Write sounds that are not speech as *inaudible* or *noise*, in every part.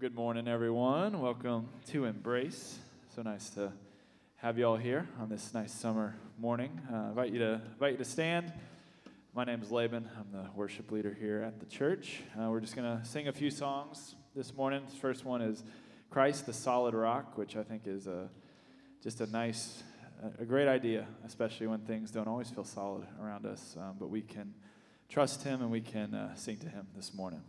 good morning, everyone. Welcome to Embrace. So nice to have you all here on this nice summer morning. Uh, invite you to invite you to stand. My name is Laban. I'm the worship leader here at the church. Uh, we're just gonna sing a few songs this morning. The first one is "Christ, the Solid Rock," which I think is a just a nice, a great idea, especially when things don't always feel solid around us. Um, but we can trust Him and we can uh, sing to Him this morning.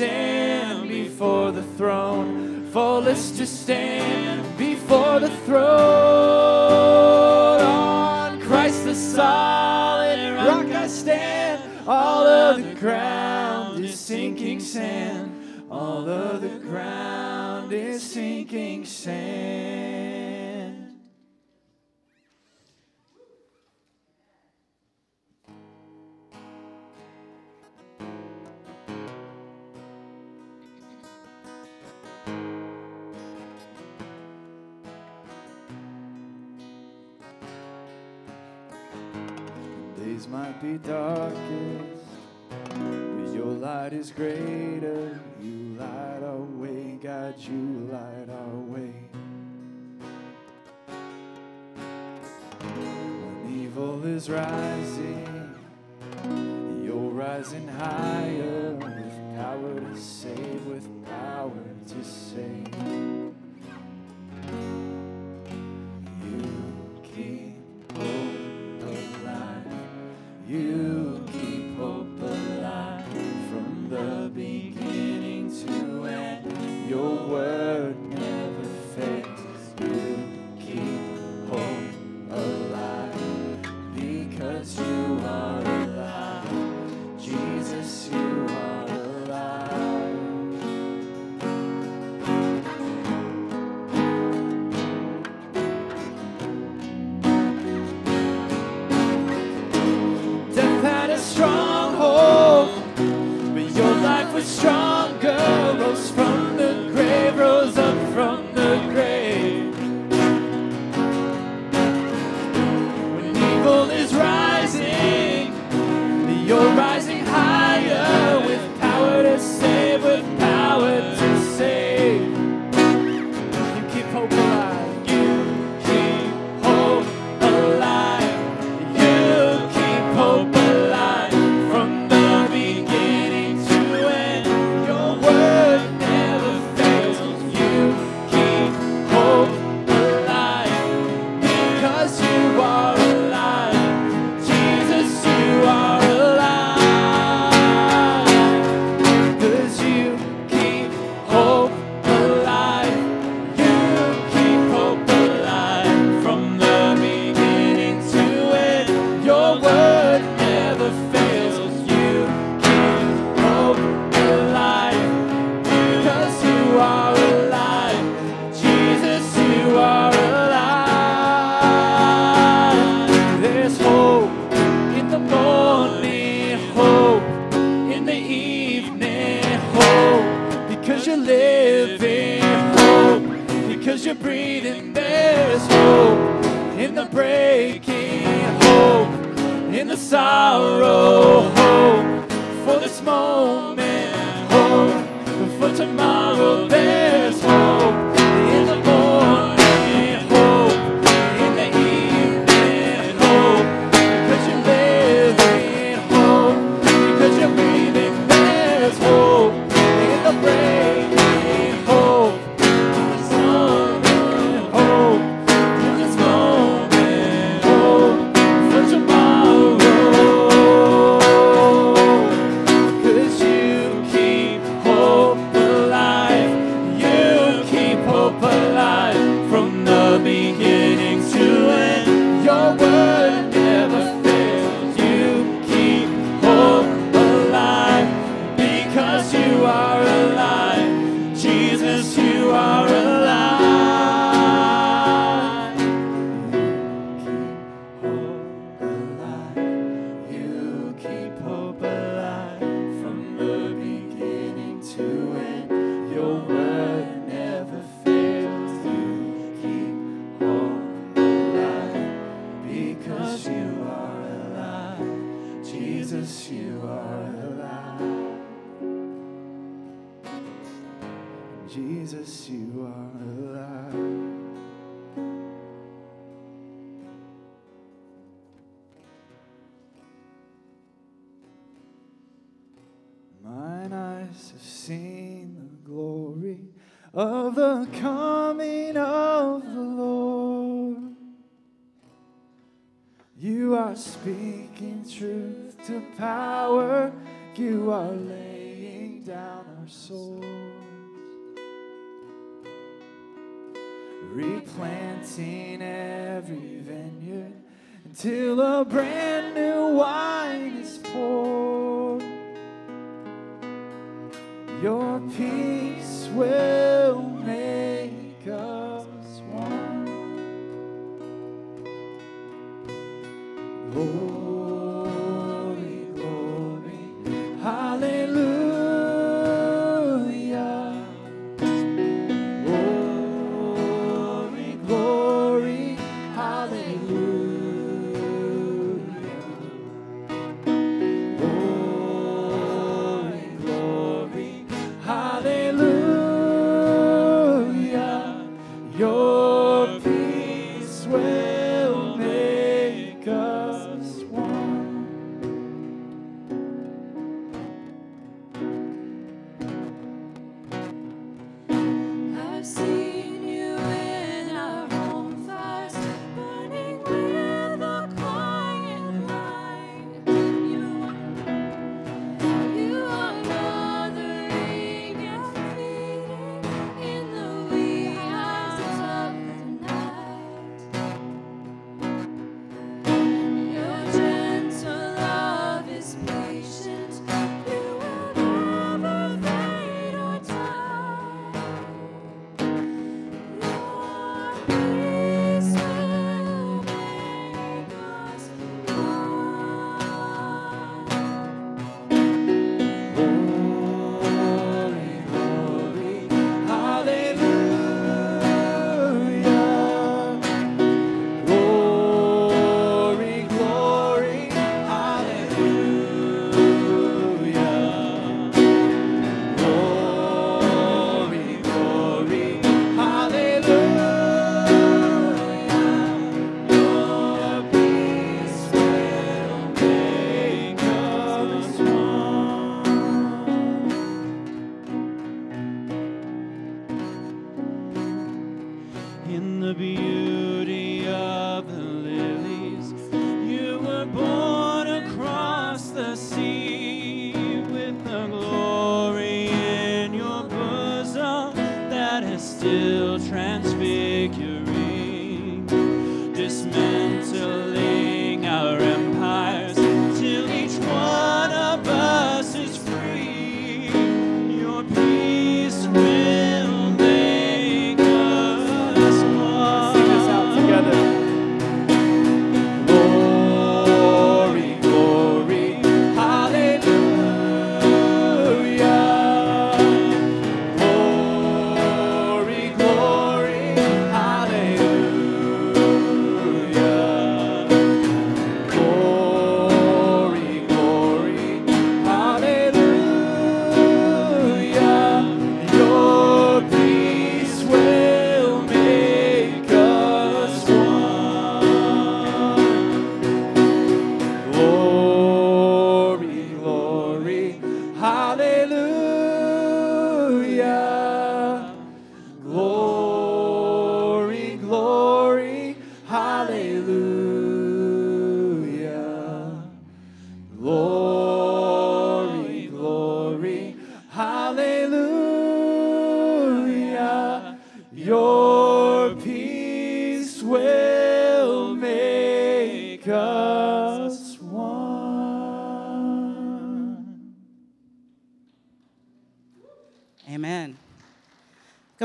Might is greater. You light our way, God, you light our way. When evil is rising, you're rising higher Jesus, you are alive. Jesus, you are alive. souls, replanting every vineyard until a brand new wine is poured. Your peace will.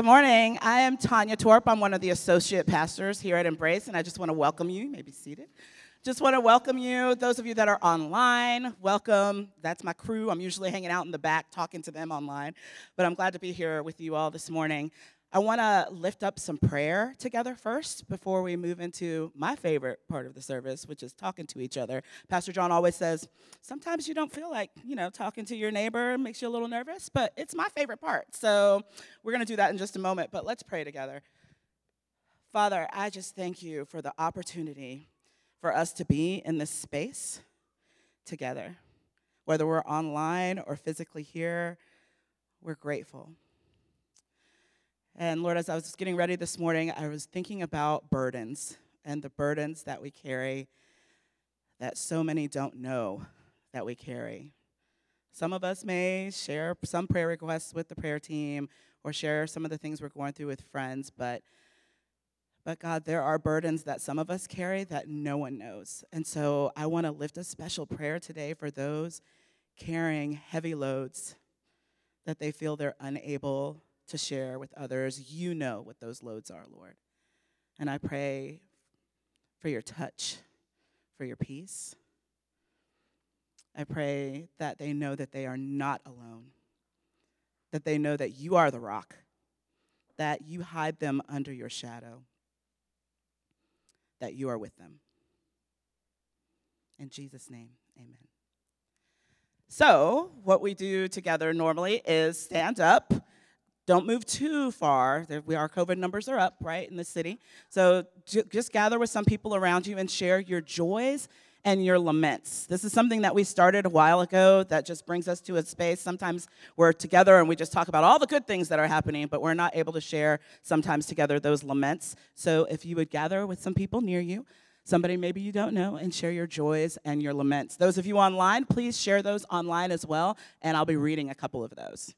Morning. I am Tanya Torp. I'm one of the associate pastors here at Embrace, and I just want to welcome you. You may be seated. Just want to welcome you. Those of you that are online, welcome. That's my crew. I'm usually hanging out in the back talking to them online, but I'm glad to be here with you all this morning. I want to lift up some prayer together first before we move into my favorite part of the service, which is talking to each other. Pastor John always says, sometimes you don't feel like, you know, talking to your neighbor makes you a little nervous, but it's my favorite part. So we're going to do that in just a moment, but let's pray together. Father, I just thank you for the opportunity for us to be in this space together. Whether we're online or physically here, we're grateful. And Lord, as I was getting ready this morning, I was thinking about burdens and the burdens that we carry that so many don't know that we carry. Some of us may share some prayer requests with the prayer team or share some of the things we're going through with friends, but but God, there are burdens that some of us carry that no one knows. And so I want to lift a special prayer today for those carrying heavy loads that they feel they're unable to share with others. You know what those loads are, Lord. And I pray for your touch, for your peace. I pray that they know that they are not alone, that they know that you are the rock, that you hide them under your shadow, that you are with them. In Jesus' name, amen. So, what we do together normally is stand up don't move too far. There, we, our COVID numbers are up, right, in the city. So j- just gather with some people around you and share your joys and your laments. This is something that we started a while ago that just brings us to a space. Sometimes we're together and we just talk about all the good things that are happening, but we're not able to share sometimes together those laments. So if you would gather with some people near you, somebody maybe you don't know, and share your joys and your laments. Those of you online, please share those online as well, and I'll be reading a couple of those.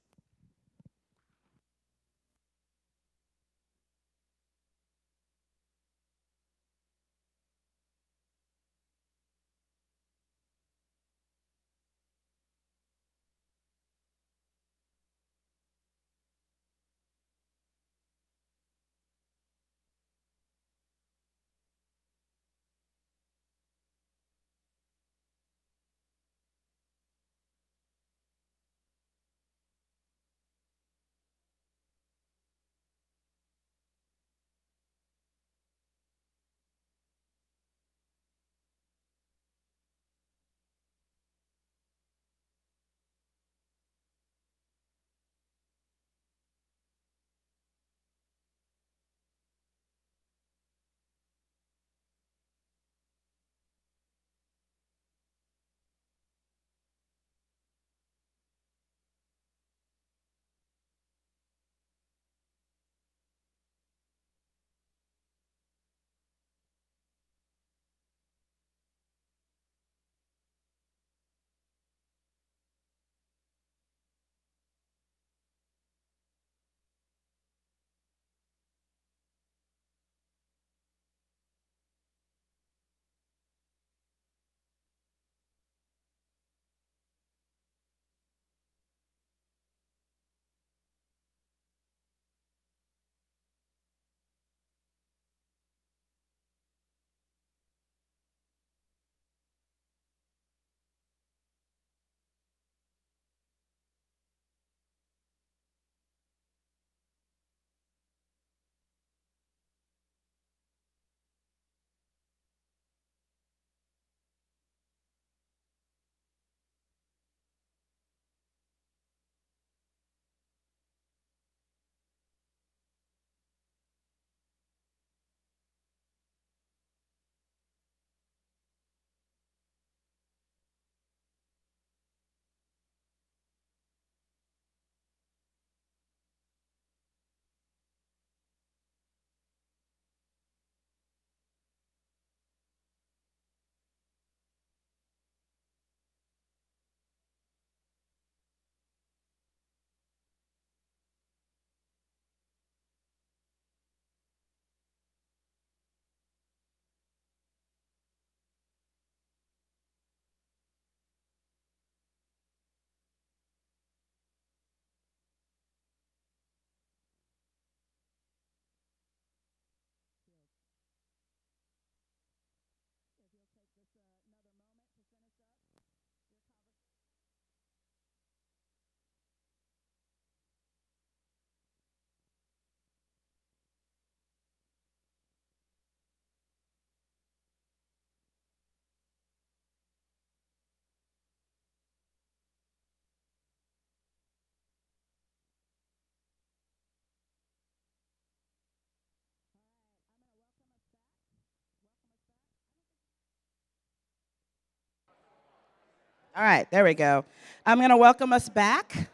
All right, there we go. I'm going to welcome us back.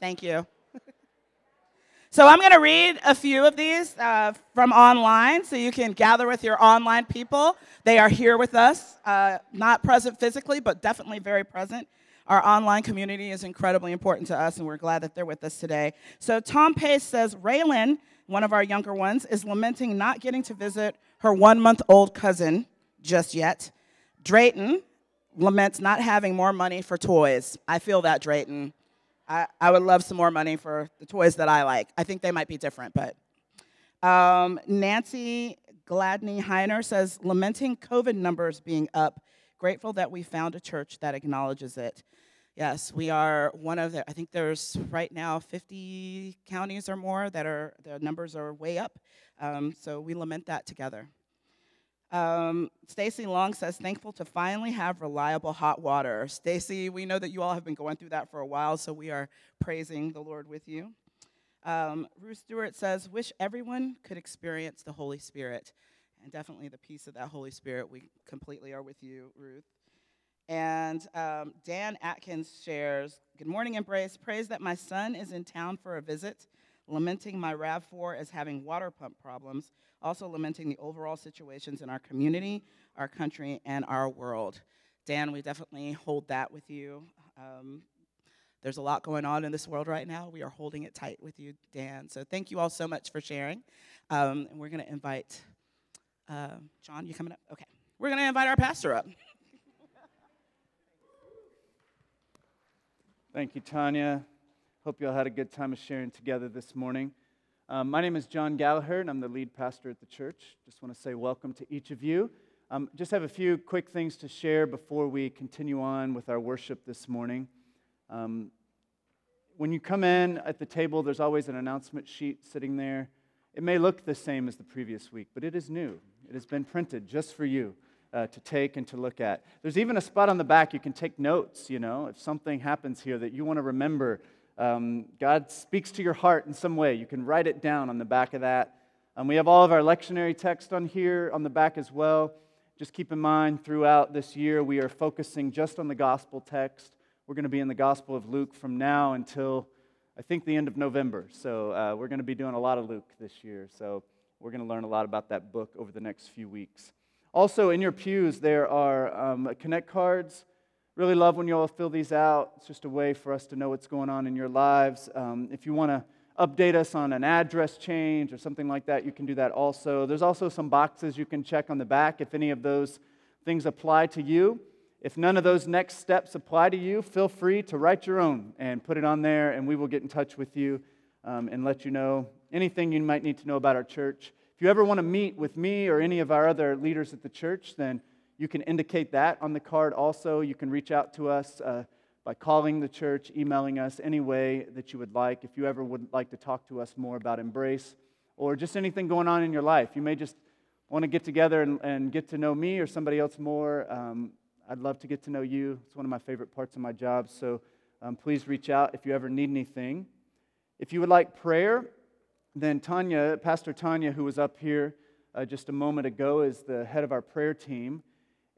Thank you. *laughs* So I'm going to read a few of these uh, from online so you can gather with your online people. They are here with us, uh, not present physically, but definitely very present. Our online community is incredibly important to us, and we're glad that they're with us today. So Tom Pace says Raylan, one of our younger ones, is lamenting not getting to visit her one month old cousin just yet. Drayton laments not having more money for toys. I feel that, Drayton. I, I would love some more money for the toys that I like. I think they might be different, but. Um, Nancy Gladney Heiner says, lamenting COVID numbers being up, grateful that we found a church that acknowledges it. Yes, we are one of the, I think there's right now 50 counties or more that are, the numbers are way up. Um, so we lament that together. Um, Stacy Long says, thankful to finally have reliable hot water. Stacy, we know that you all have been going through that for a while, so we are praising the Lord with you. Um, Ruth Stewart says, wish everyone could experience the Holy Spirit. And definitely the peace of that Holy Spirit. We completely are with you, Ruth. And um, Dan Atkins shares, Good morning, Embrace. Praise that my son is in town for a visit, lamenting my RAV4 as having water pump problems, also lamenting the overall situations in our community, our country, and our world. Dan, we definitely hold that with you. Um, there's a lot going on in this world right now. We are holding it tight with you, Dan. So thank you all so much for sharing. Um, and we're going to invite uh, John. You coming up? Okay. We're going to invite our pastor up. Thank you, Tanya. Hope you all had a good time of sharing together this morning. Um, my name is John Gallagher, and I'm the lead pastor at the church. Just want to say welcome to each of you. Um, just have a few quick things to share before we continue on with our worship this morning. Um, when you come in at the table, there's always an announcement sheet sitting there. It may look the same as the previous week, but it is new. It has been printed just for you uh, to take and to look at. There's even a spot on the back you can take notes, you know, if something happens here that you want to remember. Um, God speaks to your heart in some way. You can write it down on the back of that. Um, we have all of our lectionary text on here on the back as well. Just keep in mind throughout this year, we are focusing just on the gospel text. We're going to be in the Gospel of Luke from now until I think the end of November. So uh, we're going to be doing a lot of Luke this year. So we're going to learn a lot about that book over the next few weeks. Also, in your pews, there are um, connect cards. Really love when you all fill these out. It's just a way for us to know what's going on in your lives. Um, if you want to update us on an address change or something like that, you can do that also. There's also some boxes you can check on the back if any of those things apply to you. If none of those next steps apply to you, feel free to write your own and put it on there, and we will get in touch with you um, and let you know anything you might need to know about our church. If you ever want to meet with me or any of our other leaders at the church, then you can indicate that on the card also. You can reach out to us uh, by calling the church, emailing us, any way that you would like. If you ever would like to talk to us more about Embrace or just anything going on in your life, you may just want to get together and, and get to know me or somebody else more. Um, I'd love to get to know you. It's one of my favorite parts of my job. So um, please reach out if you ever need anything. If you would like prayer, then Tanya, Pastor Tanya, who was up here uh, just a moment ago, is the head of our prayer team.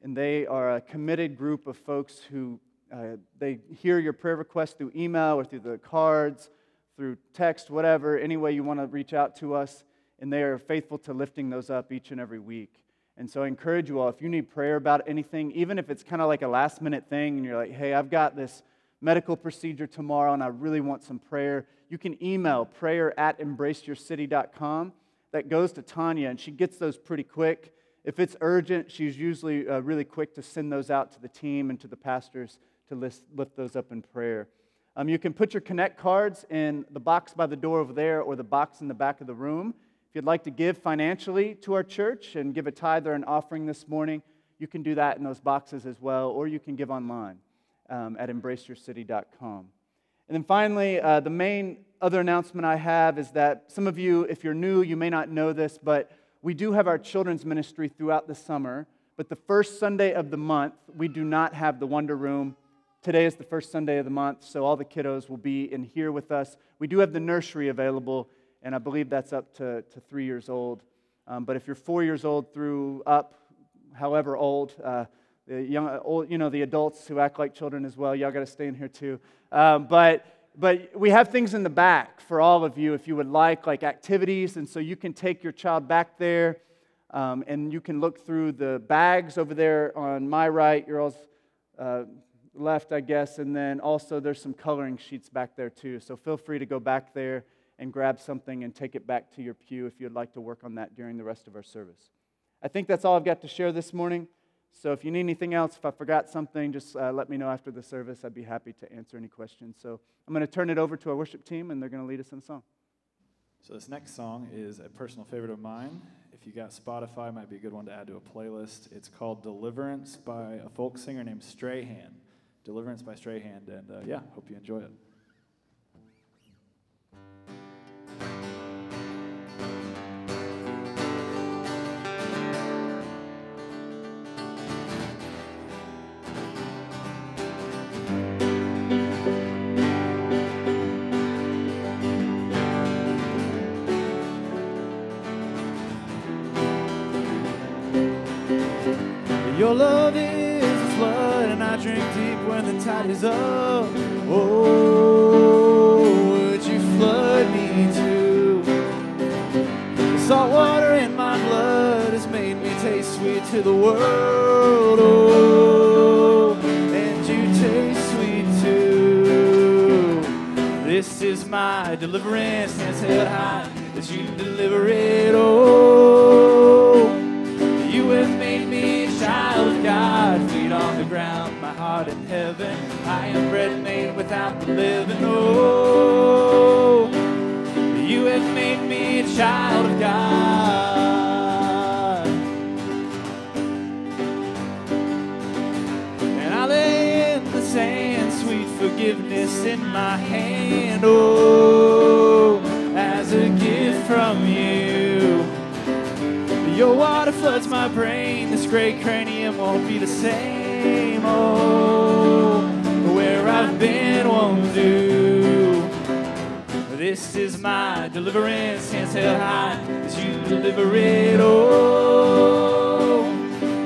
And they are a committed group of folks who uh, they hear your prayer request through email or through the cards, through text, whatever, any way you want to reach out to us. And they are faithful to lifting those up each and every week. And so I encourage you all, if you need prayer about anything, even if it's kind of like a last minute thing and you're like, hey, I've got this medical procedure tomorrow and I really want some prayer, you can email prayer at embraceyourcity.com. That goes to Tanya and she gets those pretty quick. If it's urgent, she's usually uh, really quick to send those out to the team and to the pastors to list, lift those up in prayer. Um, you can put your Connect cards in the box by the door over there or the box in the back of the room If you'd like to give financially to our church and give a tithe or an offering this morning, you can do that in those boxes as well, or you can give online um, at embraceyourcity.com. And then finally, uh, the main other announcement I have is that some of you, if you're new, you may not know this, but we do have our children's ministry throughout the summer. But the first Sunday of the month, we do not have the Wonder Room. Today is the first Sunday of the month, so all the kiddos will be in here with us. We do have the nursery available and I believe that's up to, to three years old. Um, but if you're four years old through up, however old, uh, the young, old, you know, the adults who act like children as well. Y'all got to stay in here too. Um, but but we have things in the back for all of you if you would like, like activities, and so you can take your child back there, um, and you can look through the bags over there on my right, your all's uh, left, I guess, and then also there's some coloring sheets back there too. So feel free to go back there and grab something and take it back to your pew if you'd like to work on that during the rest of our service. I think that's all I've got to share this morning. So if you need anything else, if I forgot something, just uh, let me know after the service. I'd be happy to answer any questions. So I'm going to turn it over to our worship team, and they're going to lead us in a song. So this next song is a personal favorite of mine. If you got Spotify, might be a good one to add to a playlist. It's called Deliverance by a folk singer named Strahan. Deliverance by Strahan, and uh, yeah, hope you enjoy it. Your love is a flood, and I drink deep when the tide is up. Oh, would you flood me too? Salt water in my blood has made me taste sweet to the world. Oh, and you taste sweet too. This is my deliverance, hands held high, that you deliver it. Oh, heaven. I am bread made without the living. Oh, you have made me a child of God. And I lay in the sand, sweet forgiveness in my hand. Oh, as a gift from you. Your water floods my brain. This gray cranium won't be the same. Oh, where I've been won't do. This is my deliverance, hands held high as you deliver it. Oh,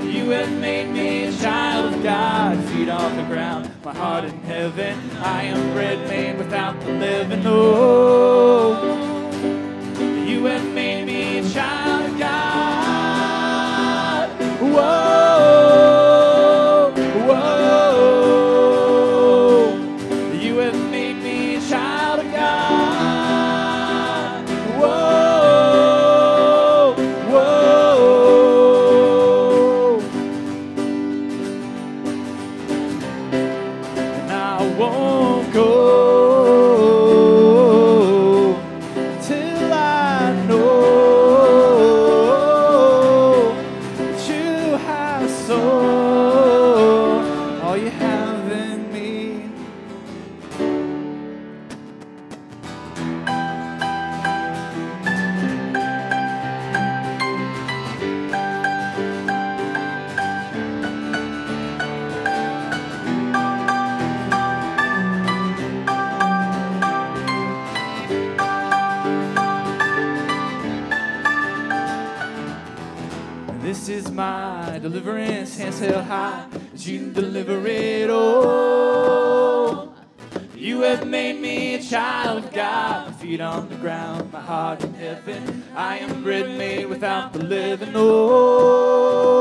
you have made me a child of God, feet on the ground, my heart in heaven. I am bread made without the leaven. Oh, you have made me a child of God. Whoa, This is my deliverance, hands held high, as you deliver it. all. you have made me a child of God, my feet on the ground, my heart in heaven. I am bread made without the living. Oh,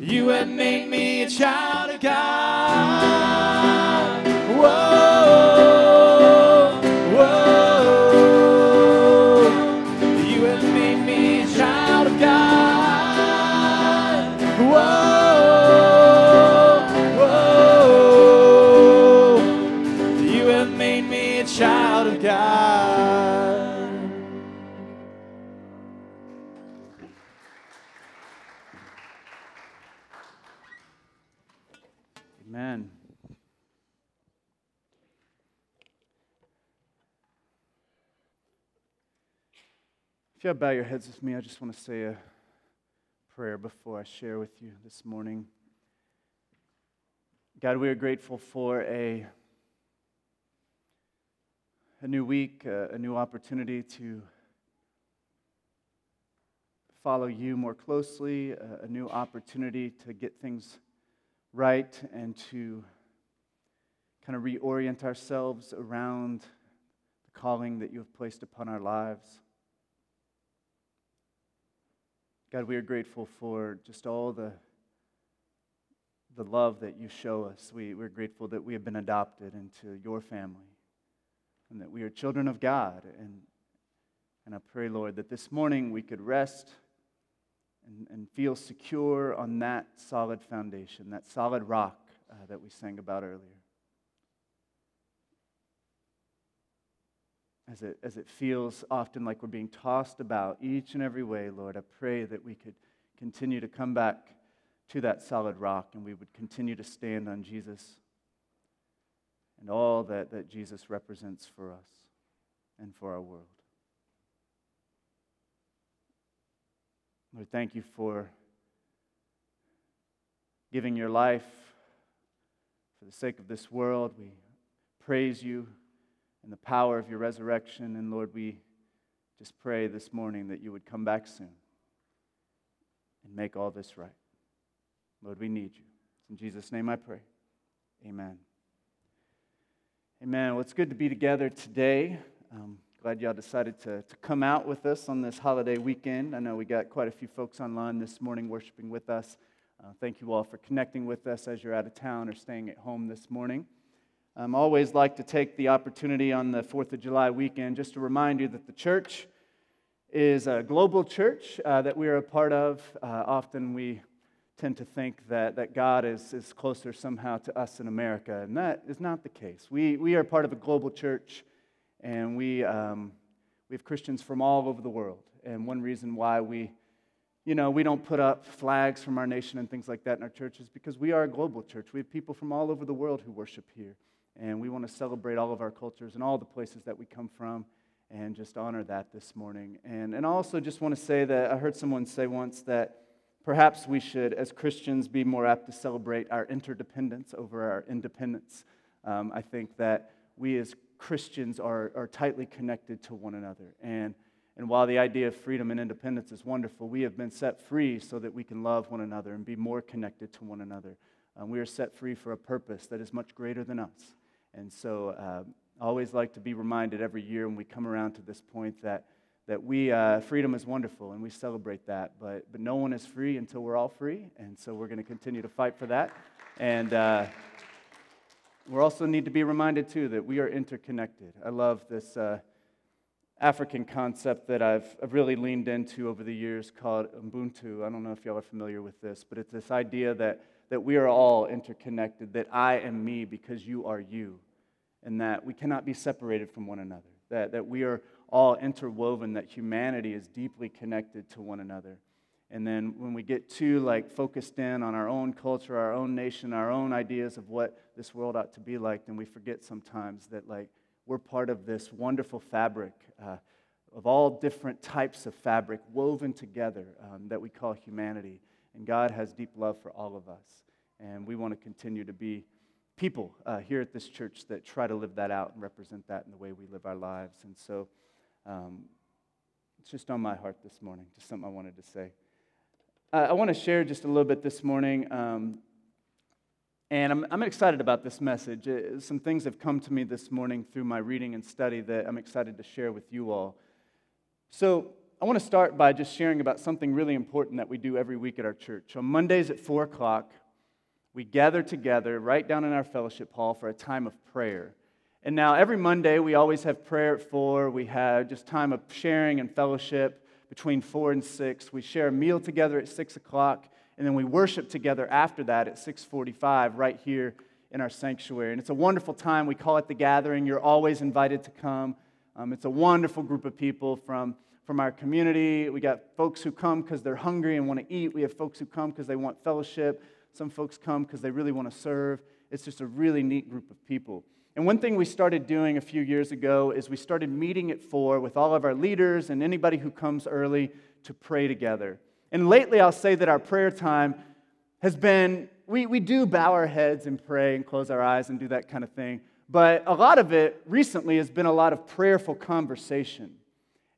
you have made me a child of God. If you bow your heads with me, I just want to say a prayer before I share with you this morning. God, we are grateful for a, a new week, a, a new opportunity to follow you more closely, a, a new opportunity to get things right and to kind of reorient ourselves around the calling that you have placed upon our lives. God, we are grateful for just all the, the love that you show us. We, we're grateful that we have been adopted into your family and that we are children of God. And, and I pray, Lord, that this morning we could rest and, and feel secure on that solid foundation, that solid rock uh, that we sang about earlier. As it, as it feels often like we're being tossed about each and every way, Lord, I pray that we could continue to come back to that solid rock and we would continue to stand on Jesus and all that, that Jesus represents for us and for our world. Lord, thank you for giving your life for the sake of this world. We praise you and the power of your resurrection. And Lord, we just pray this morning that you would come back soon and make all this right. Lord, we need you. It's in Jesus' name I pray. Amen. Amen. Well, it's good to be together today. Um, glad y'all decided to, to come out with us on this holiday weekend. I know we got quite a few folks online this morning worshiping with us. Uh, thank you all for connecting with us as you're out of town or staying at home this morning. I um, always like to take the opportunity on the 4th of July weekend just to remind you that the church is a global church uh, that we are a part of. Uh, often we tend to think that, that God is, is closer somehow to us in America, and that is not the case. We, we are part of a global church, and we, um, we have Christians from all over the world. And one reason why we, you know, we don't put up flags from our nation and things like that in our church is because we are a global church. We have people from all over the world who worship here. And we want to celebrate all of our cultures and all the places that we come from and just honor that this morning. And, and I also just want to say that I heard someone say once that perhaps we should, as Christians, be more apt to celebrate our interdependence over our independence. Um, I think that we as Christians are, are tightly connected to one another. And, and while the idea of freedom and independence is wonderful, we have been set free so that we can love one another and be more connected to one another. Um, we are set free for a purpose that is much greater than us. And so uh, I always like to be reminded every year when we come around to this point that, that we, uh, freedom is wonderful and we celebrate that, but, but no one is free until we're all free. And so we're going to continue to fight for that. And uh, we also need to be reminded, too, that we are interconnected. I love this uh, African concept that I've, I've really leaned into over the years called Ubuntu. I don't know if y'all are familiar with this, but it's this idea that that we are all interconnected, that I am me because you are you, and that we cannot be separated from one another, that, that we are all interwoven, that humanity is deeply connected to one another. And then when we get too like focused in on our own culture, our own nation, our own ideas of what this world ought to be like, then we forget sometimes that like we're part of this wonderful fabric uh, of all different types of fabric woven together um, that we call humanity. And God has deep love for all of us. And we want to continue to be people uh, here at this church that try to live that out and represent that in the way we live our lives. And so um, it's just on my heart this morning, just something I wanted to say. Uh, I want to share just a little bit this morning. Um, and I'm, I'm excited about this message. Uh, some things have come to me this morning through my reading and study that I'm excited to share with you all. So, I want to start by just sharing about something really important that we do every week at our church. On Mondays at 4 o'clock, we gather together right down in our fellowship hall for a time of prayer. And now, every Monday, we always have prayer at 4. We have just time of sharing and fellowship between 4 and 6. We share a meal together at 6 o'clock, and then we worship together after that at 645 right here in our sanctuary. And it's a wonderful time. We call it the gathering. You're always invited to come. Um, it's a wonderful group of people from from our community. We got folks who come because they're hungry and want to eat. We have folks who come because they want fellowship. Some folks come because they really want to serve. It's just a really neat group of people. And one thing we started doing a few years ago is we started meeting at four with all of our leaders and anybody who comes early to pray together. And lately, I'll say that our prayer time has been we, we do bow our heads and pray and close our eyes and do that kind of thing. But a lot of it recently has been a lot of prayerful conversation.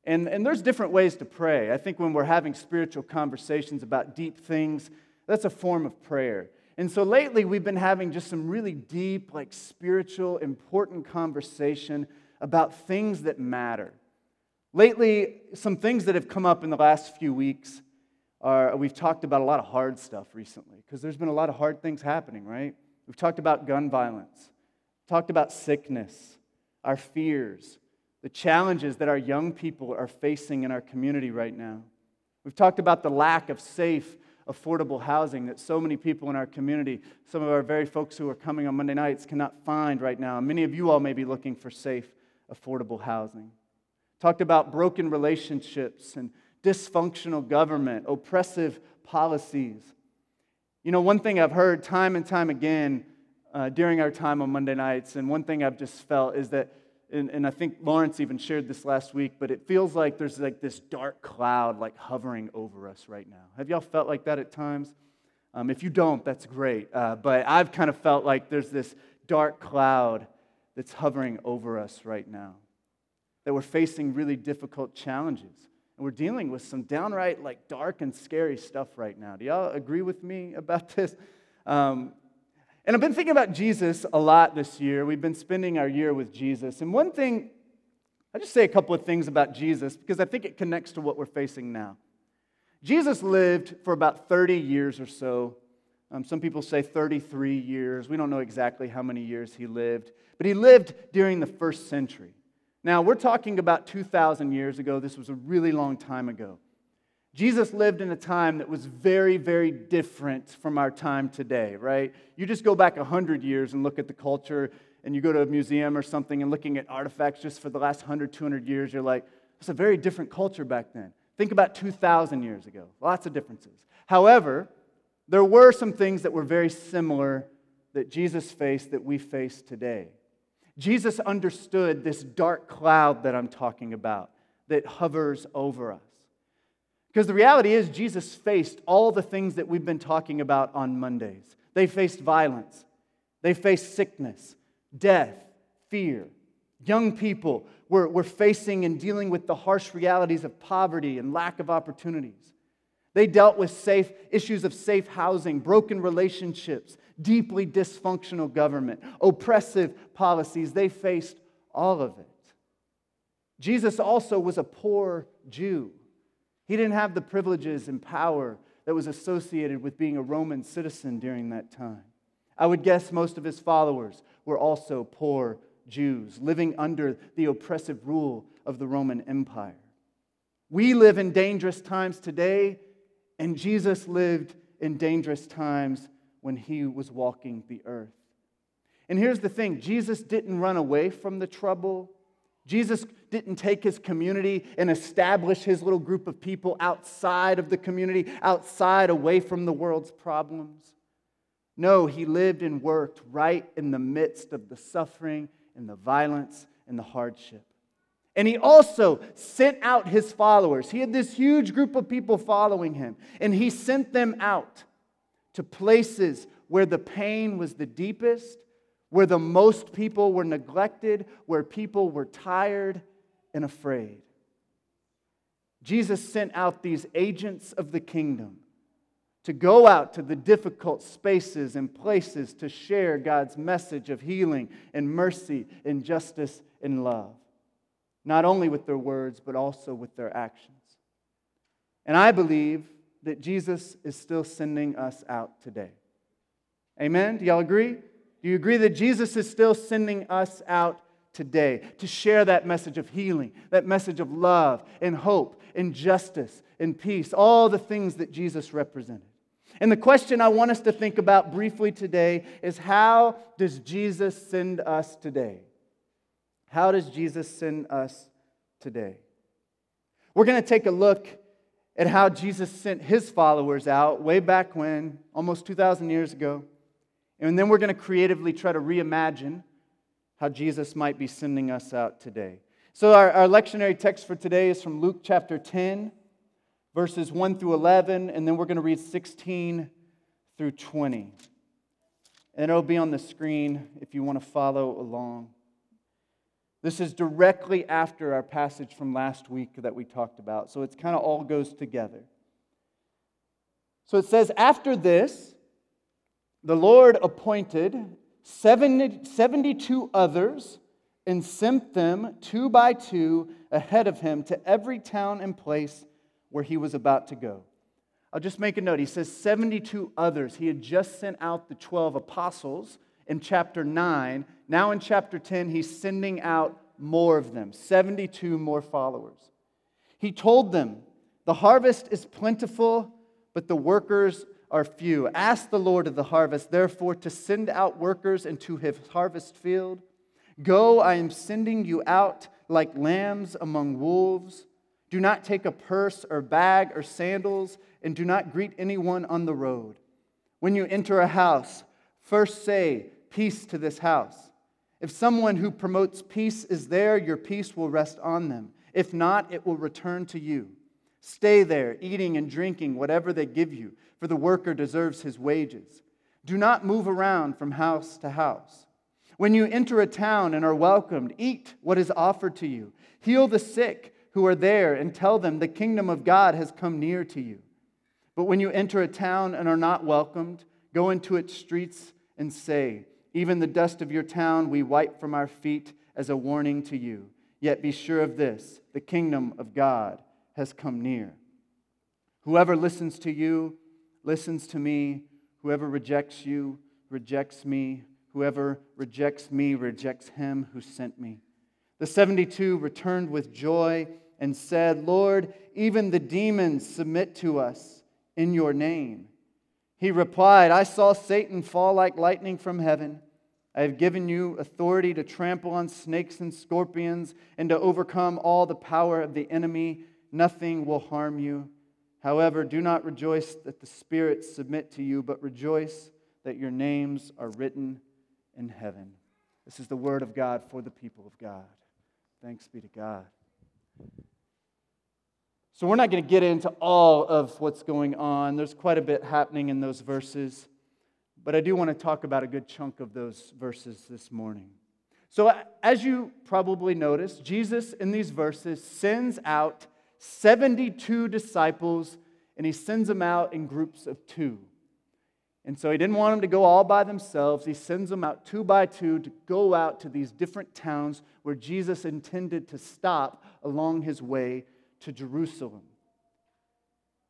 And, and there's different ways to pray. I think when we're having spiritual conversations about deep things, that's a form of prayer. And so lately, we've been having just some really deep, like spiritual, important conversation about things that matter. Lately, some things that have come up in the last few weeks are we've talked about a lot of hard stuff recently because there's been a lot of hard things happening, right? We've talked about gun violence, talked about sickness, our fears, the challenges that our young people are facing in our community right now. We've talked about the lack of safe, affordable housing that so many people in our community, some of our very folks who are coming on Monday nights, cannot find right now. Many of you all may be looking for safe, affordable housing. Talked about broken relationships and dysfunctional government, oppressive policies. You know, one thing I've heard time and time again uh, during our time on Monday nights, and one thing I've just felt is that, and, and I think Lawrence even shared this last week, but it feels like there's like this dark cloud like hovering over us right now. Have y'all felt like that at times? Um, if you don't, that's great. Uh, but I've kind of felt like there's this dark cloud that's hovering over us right now, that we're facing really difficult challenges. And we're dealing with some downright like dark and scary stuff right now. Do y'all agree with me about *laughs* this? Um, and I've been thinking about Jesus a lot this year. We've been spending our year with Jesus. And one thing, I'll just say a couple of things about Jesus because I think it connects to what we're facing now. Jesus lived for about 30 years or so. Um, some people say 33 years. We don't know exactly how many years he lived, but he lived during the first century. Now, we're talking about 2,000 years ago. This was a really long time ago. Jesus lived in a time that was very, very different from our time today, right? You just go back 100 years and look at the culture, and you go to a museum or something and looking at artifacts just for the last 100, 200 years, you're like, it's a very different culture back then. Think about 2,000 years ago. Lots of differences. However, there were some things that were very similar that Jesus faced that we face today. Jesus understood this dark cloud that I'm talking about that hovers over us. Because the reality is, Jesus faced all the things that we've been talking about on Mondays. They faced violence, they faced sickness, death, fear. Young people were, were facing and dealing with the harsh realities of poverty and lack of opportunities. They dealt with safe issues of safe housing, broken relationships, deeply dysfunctional government, oppressive policies. They faced all of it. Jesus also was a poor Jew. He didn't have the privileges and power that was associated with being a Roman citizen during that time. I would guess most of his followers were also poor Jews living under the oppressive rule of the Roman Empire. We live in dangerous times today, and Jesus lived in dangerous times when he was walking the earth. And here's the thing Jesus didn't run away from the trouble. Jesus didn't take his community and establish his little group of people outside of the community, outside, away from the world's problems. No, he lived and worked right in the midst of the suffering and the violence and the hardship. And he also sent out his followers. He had this huge group of people following him, and he sent them out to places where the pain was the deepest, where the most people were neglected, where people were tired and afraid. Jesus sent out these agents of the kingdom to go out to the difficult spaces and places to share God's message of healing and mercy and justice and love, not only with their words, but also with their actions. And I believe that Jesus is still sending us out today. Amen? Do y'all agree? Do you agree that Jesus is still sending us out today to share that message of healing, that message of love and hope and justice and peace, all the things that Jesus represented? And the question I want us to think about briefly today is how does Jesus send us today? How does Jesus send us today? We're going to take a look at how Jesus sent his followers out way back when, almost 2,000 years ago. And then we're going to creatively try to reimagine how Jesus might be sending us out today. So, our, our lectionary text for today is from Luke chapter 10, verses 1 through 11, and then we're going to read 16 through 20. And it'll be on the screen if you want to follow along. This is directly after our passage from last week that we talked about. So it's kind of all goes together. So it says, After this, the Lord appointed 70, 72 others and sent them two by two ahead of him to every town and place where he was about to go. I'll just make a note. He says 72 others. He had just sent out the 12 apostles in chapter 9. Now in chapter 10, he's sending out more of them 72 more followers. He told them, The harvest is plentiful, but the workers are few. Ask the Lord of the harvest, therefore, to send out workers into his harvest field. Go, I am sending you out like lambs among wolves. Do not take a purse or bag or sandals, and do not greet anyone on the road. When you enter a house, first say, Peace to this house. If someone who promotes peace is there, your peace will rest on them. If not, it will return to you. Stay there, eating and drinking whatever they give you, for the worker deserves his wages. Do not move around from house to house. When you enter a town and are welcomed, eat what is offered to you. Heal the sick who are there and tell them the kingdom of God has come near to you. But when you enter a town and are not welcomed, go into its streets and say, Even the dust of your town we wipe from our feet as a warning to you. Yet be sure of this the kingdom of God has come near. Whoever listens to you listens to me. Whoever rejects you rejects me. Whoever rejects me rejects him who sent me. The 72 returned with joy and said, Lord, even the demons submit to us in your name. He replied, I saw Satan fall like lightning from heaven. I have given you authority to trample on snakes and scorpions and to overcome all the power of the enemy. Nothing will harm you. However, do not rejoice that the spirits submit to you, but rejoice that your names are written in heaven. This is the word of God for the people of God. Thanks be to God. So, we're not going to get into all of what's going on. There's quite a bit happening in those verses, but I do want to talk about a good chunk of those verses this morning. So, as you probably noticed, Jesus in these verses sends out 72 disciples, and he sends them out in groups of two. And so he didn't want them to go all by themselves. He sends them out two by two to go out to these different towns where Jesus intended to stop along his way to Jerusalem.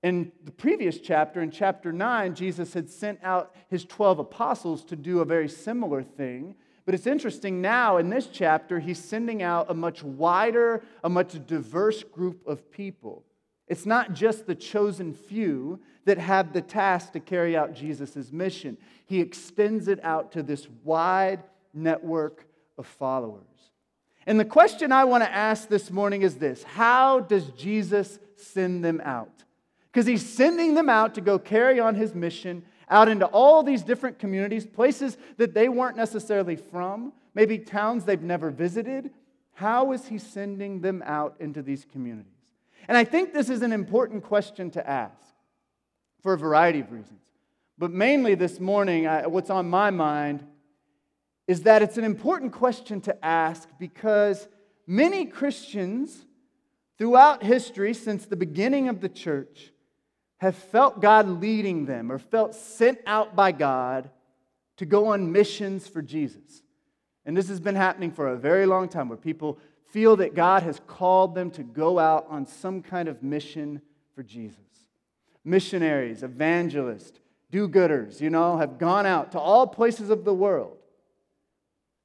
In the previous chapter, in chapter 9, Jesus had sent out his 12 apostles to do a very similar thing. But it's interesting now in this chapter, he's sending out a much wider, a much diverse group of people. It's not just the chosen few that have the task to carry out Jesus' mission, he extends it out to this wide network of followers. And the question I want to ask this morning is this How does Jesus send them out? Because he's sending them out to go carry on his mission out into all these different communities, places that they weren't necessarily from, maybe towns they've never visited. How is he sending them out into these communities? And I think this is an important question to ask for a variety of reasons. But mainly this morning, I, what's on my mind is that it's an important question to ask because many Christians throughout history, since the beginning of the church, have felt God leading them or felt sent out by God to go on missions for Jesus. And this has been happening for a very long time where people feel that God has called them to go out on some kind of mission for Jesus. Missionaries, evangelists, do gooders, you know, have gone out to all places of the world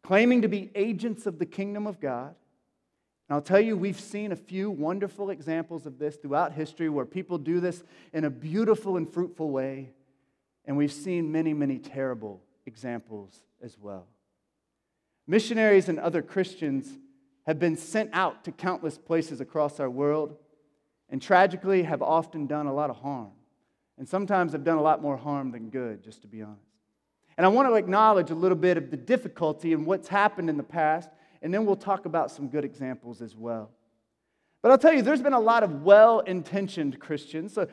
claiming to be agents of the kingdom of God and I'll tell you, we've seen a few wonderful examples of this throughout history where people do this in a beautiful and fruitful way. And we've seen many, many terrible examples as well. Missionaries and other Christians have been sent out to countless places across our world and tragically have often done a lot of harm. And sometimes have done a lot more harm than good, just to be honest. And I want to acknowledge a little bit of the difficulty in what's happened in the past and then we'll talk about some good examples as well. But I'll tell you, there's been a lot of well intentioned Christians. So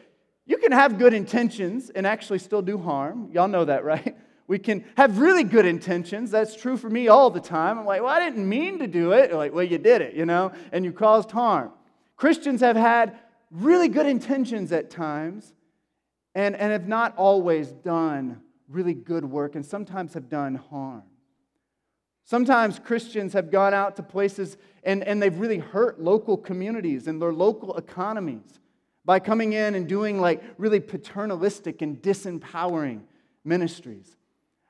you can have good intentions and actually still do harm. Y'all know that, *laughs* right? We can have really good intentions. That's true for me all the time. I'm like, well, I didn't mean to do it. like, well, you did it, you know, and you caused harm. Christians have had really good intentions at times and, and have not always done really good work and sometimes have done harm. Sometimes Christians have gone out to places and, and they've really hurt local communities and their local economies by coming in and doing like really paternalistic and disempowering ministries.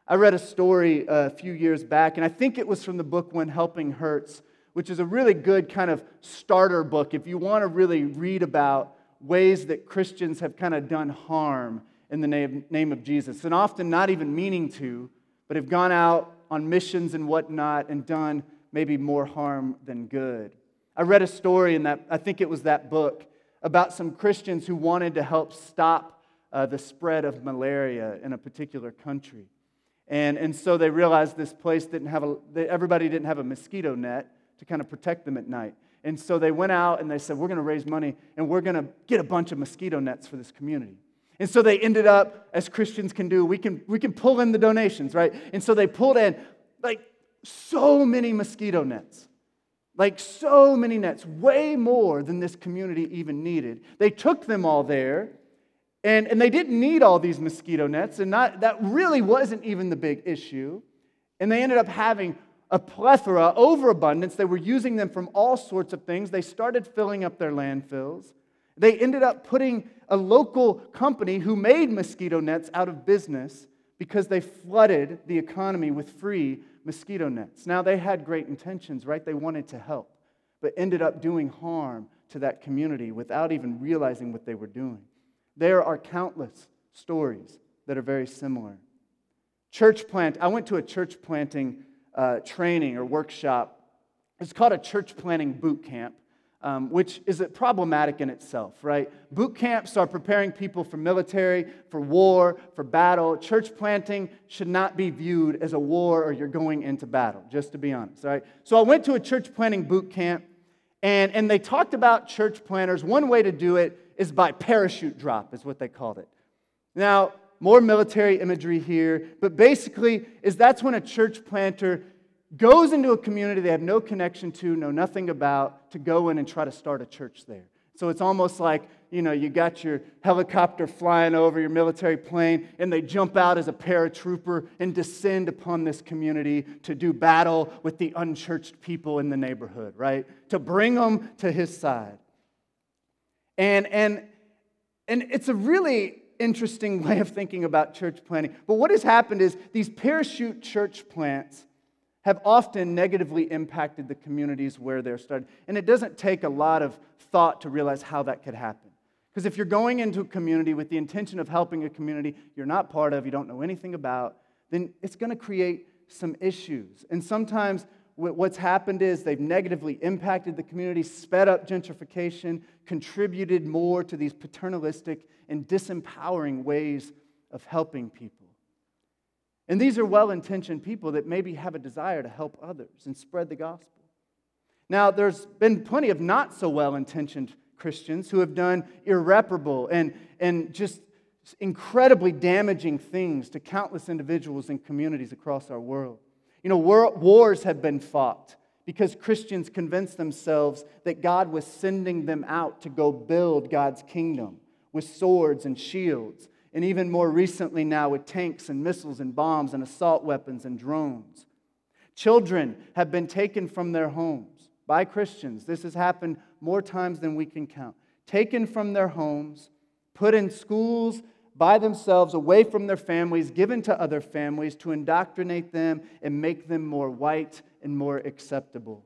I read a story uh, a few years back, and I think it was from the book When Helping Hurts, which is a really good kind of starter book if you want to really read about ways that Christians have kind of done harm in the name, name of Jesus, and often not even meaning to, but have gone out on missions and whatnot and done maybe more harm than good. I read a story in that, I think it was that book, about some Christians who wanted to help stop uh, the spread of malaria in a particular country. And, and so they realized this place didn't have a, they, everybody didn't have a mosquito net to kind of protect them at night. And so they went out and they said, We're going to raise money and we're going to get a bunch of mosquito nets for this community. And so they ended up, as Christians can do, we can, we can pull in the donations, right? And so they pulled in like so many mosquito nets, like so many nets, way more than this community even needed. They took them all there, and, and they didn't need all these mosquito nets, and not, that really wasn't even the big issue. And they ended up having a plethora, overabundance. They were using them from all sorts of things. They started filling up their landfills. They ended up putting a local company who made mosquito nets out of business because they flooded the economy with free mosquito nets. Now, they had great intentions, right? They wanted to help, but ended up doing harm to that community without even realizing what they were doing. There are countless stories that are very similar. Church plant, I went to a church planting uh, training or workshop. It's called a church planting boot camp um, which is problematic in itself, right? Boot camps are preparing people for military, for war, for battle. Church planting should not be viewed as a war or you're going into battle, just to be honest, right? So I went to a church planting boot camp, and, and they talked about church planters. One way to do it is by parachute drop, is what they called it. Now, more military imagery here, but basically, is that's when a church planter goes into a community they have no connection to, know nothing about, to go in and try to start a church there. So it's almost like, you know, you got your helicopter flying over your military plane, and they jump out as a paratrooper and descend upon this community to do battle with the unchurched people in the neighborhood, right? To bring them to his side. And, and, and it's a really interesting *laughs* way of thinking about church planting. But what has happened is these parachute church plants have often negatively impacted the communities where they're started. And it doesn't take a lot of thought to realize how that could happen. Because if you're going into a community with the intention of helping a community you're not part of, you don't know anything about, then it's going to create some issues. And sometimes what's happened is they've negatively impacted the community, sped up gentrification, contributed more to these paternalistic and disempowering ways of helping people. And these are well intentioned people that maybe have a desire to help others and spread the gospel. Now, there's been plenty of not so well intentioned Christians who have done irreparable and, and just incredibly damaging things to countless individuals and communities across our world. You know, war, wars have been fought because Christians convinced themselves that God was sending them out to go build God's kingdom with swords and shields and even more recently now with tanks and missiles and bombs and assault weapons and drones. Children have been taken from their homes by Christians. This has happened more times than we can count. Taken from their homes, put in schools by themselves, away from their families, given to other families to indoctrinate them and make them more white and more acceptable.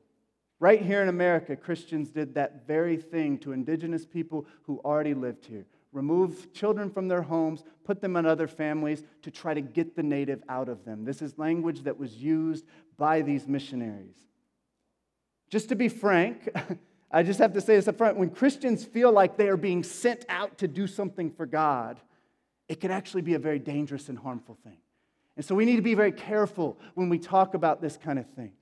Right here in America, Christians did that very thing to indigenous people who already lived here remove children from their homes, put them in other families to try to get the native out of them. This is language that was used by these missionaries. Just to be frank, *laughs* I just have to say this up front when Christians feel like they are being sent out to do something for God, it can actually be a very dangerous and harmful thing. And so we need to be very careful when we talk about this kind of thing.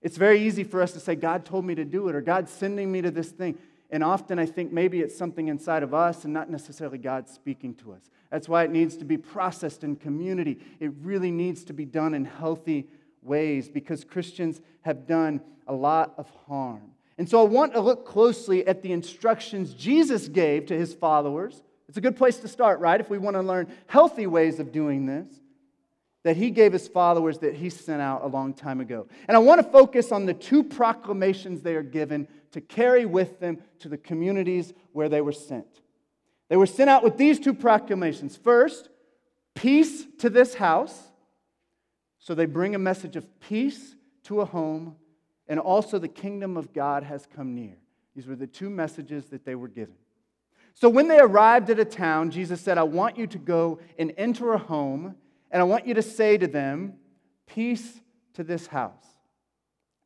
It's very easy for us to say, God told me to do it, or God's sending me to this thing. And often I think maybe it's something inside of us and not necessarily God speaking to us. That's why it needs to be processed in community. It really needs to be done in healthy ways because Christians have done a lot of harm. And so I want to look closely at the instructions Jesus gave to his followers. It's a good place to start, right? If we want to learn healthy ways of doing this, that he gave his followers that he sent out a long time ago. And I want to focus on the two proclamations they are given to carry with them to the communities where they were sent. They were sent out with these two proclamations. First, peace to this house. So they bring a message of peace to a home, and also the kingdom of God has come near. These were the two messages that they were given. So when they arrived at a town, Jesus said, I want you to go and enter a home, and I want you to say to them, Peace to this house.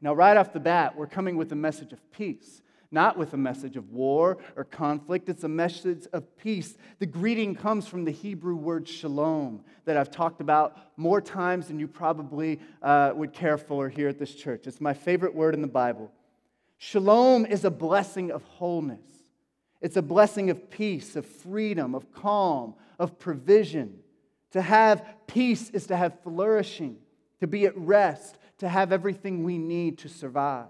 Now, right off the bat, we're coming with a message of peace, not with a message of war or conflict. It's a message of peace. The greeting comes from the Hebrew word shalom that I've talked about more times than you probably uh, would care for here at this church. It's my favorite word in the Bible. Shalom is a blessing of wholeness, it's a blessing of peace, of freedom, of calm, of provision. To have peace is to have flourishing, to be at rest, to have everything we need to survive.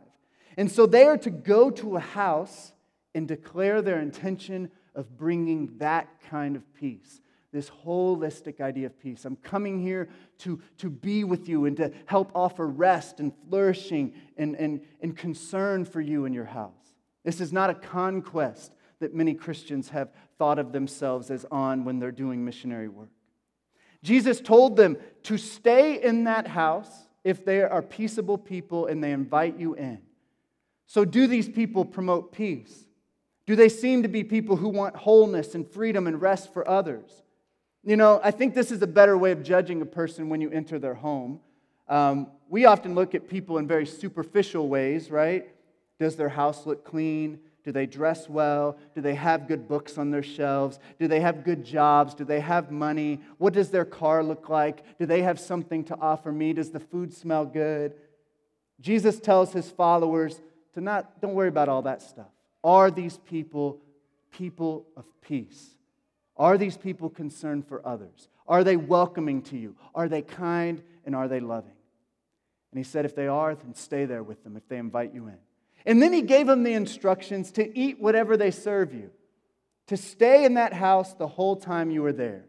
And so they are to go to a house and declare their intention of bringing that kind of peace, this holistic idea of peace. I'm coming here to, to be with you and to help offer rest and flourishing and, and, and concern for you in your house. This is not a conquest that many Christians have thought of themselves as on when they're doing missionary work. Jesus told them to stay in that house if they are peaceable people and they invite you in. So, do these people promote peace? Do they seem to be people who want wholeness and freedom and rest for others? You know, I think this is a better way of judging a person when you enter their home. Um, we often look at people in very superficial ways, right? Does their house look clean? Do they dress well? Do they have good books on their shelves? Do they have good jobs? Do they have money? What does their car look like? Do they have something to offer me? Does the food smell good? Jesus tells his followers to not, don't worry about all that stuff. Are these people people of peace? Are these people concerned for others? Are they welcoming to you? Are they kind and are they loving? And he said, if they are, then stay there with them if they invite you in. And then he gave them the instructions to eat whatever they serve you, to stay in that house the whole time you were there.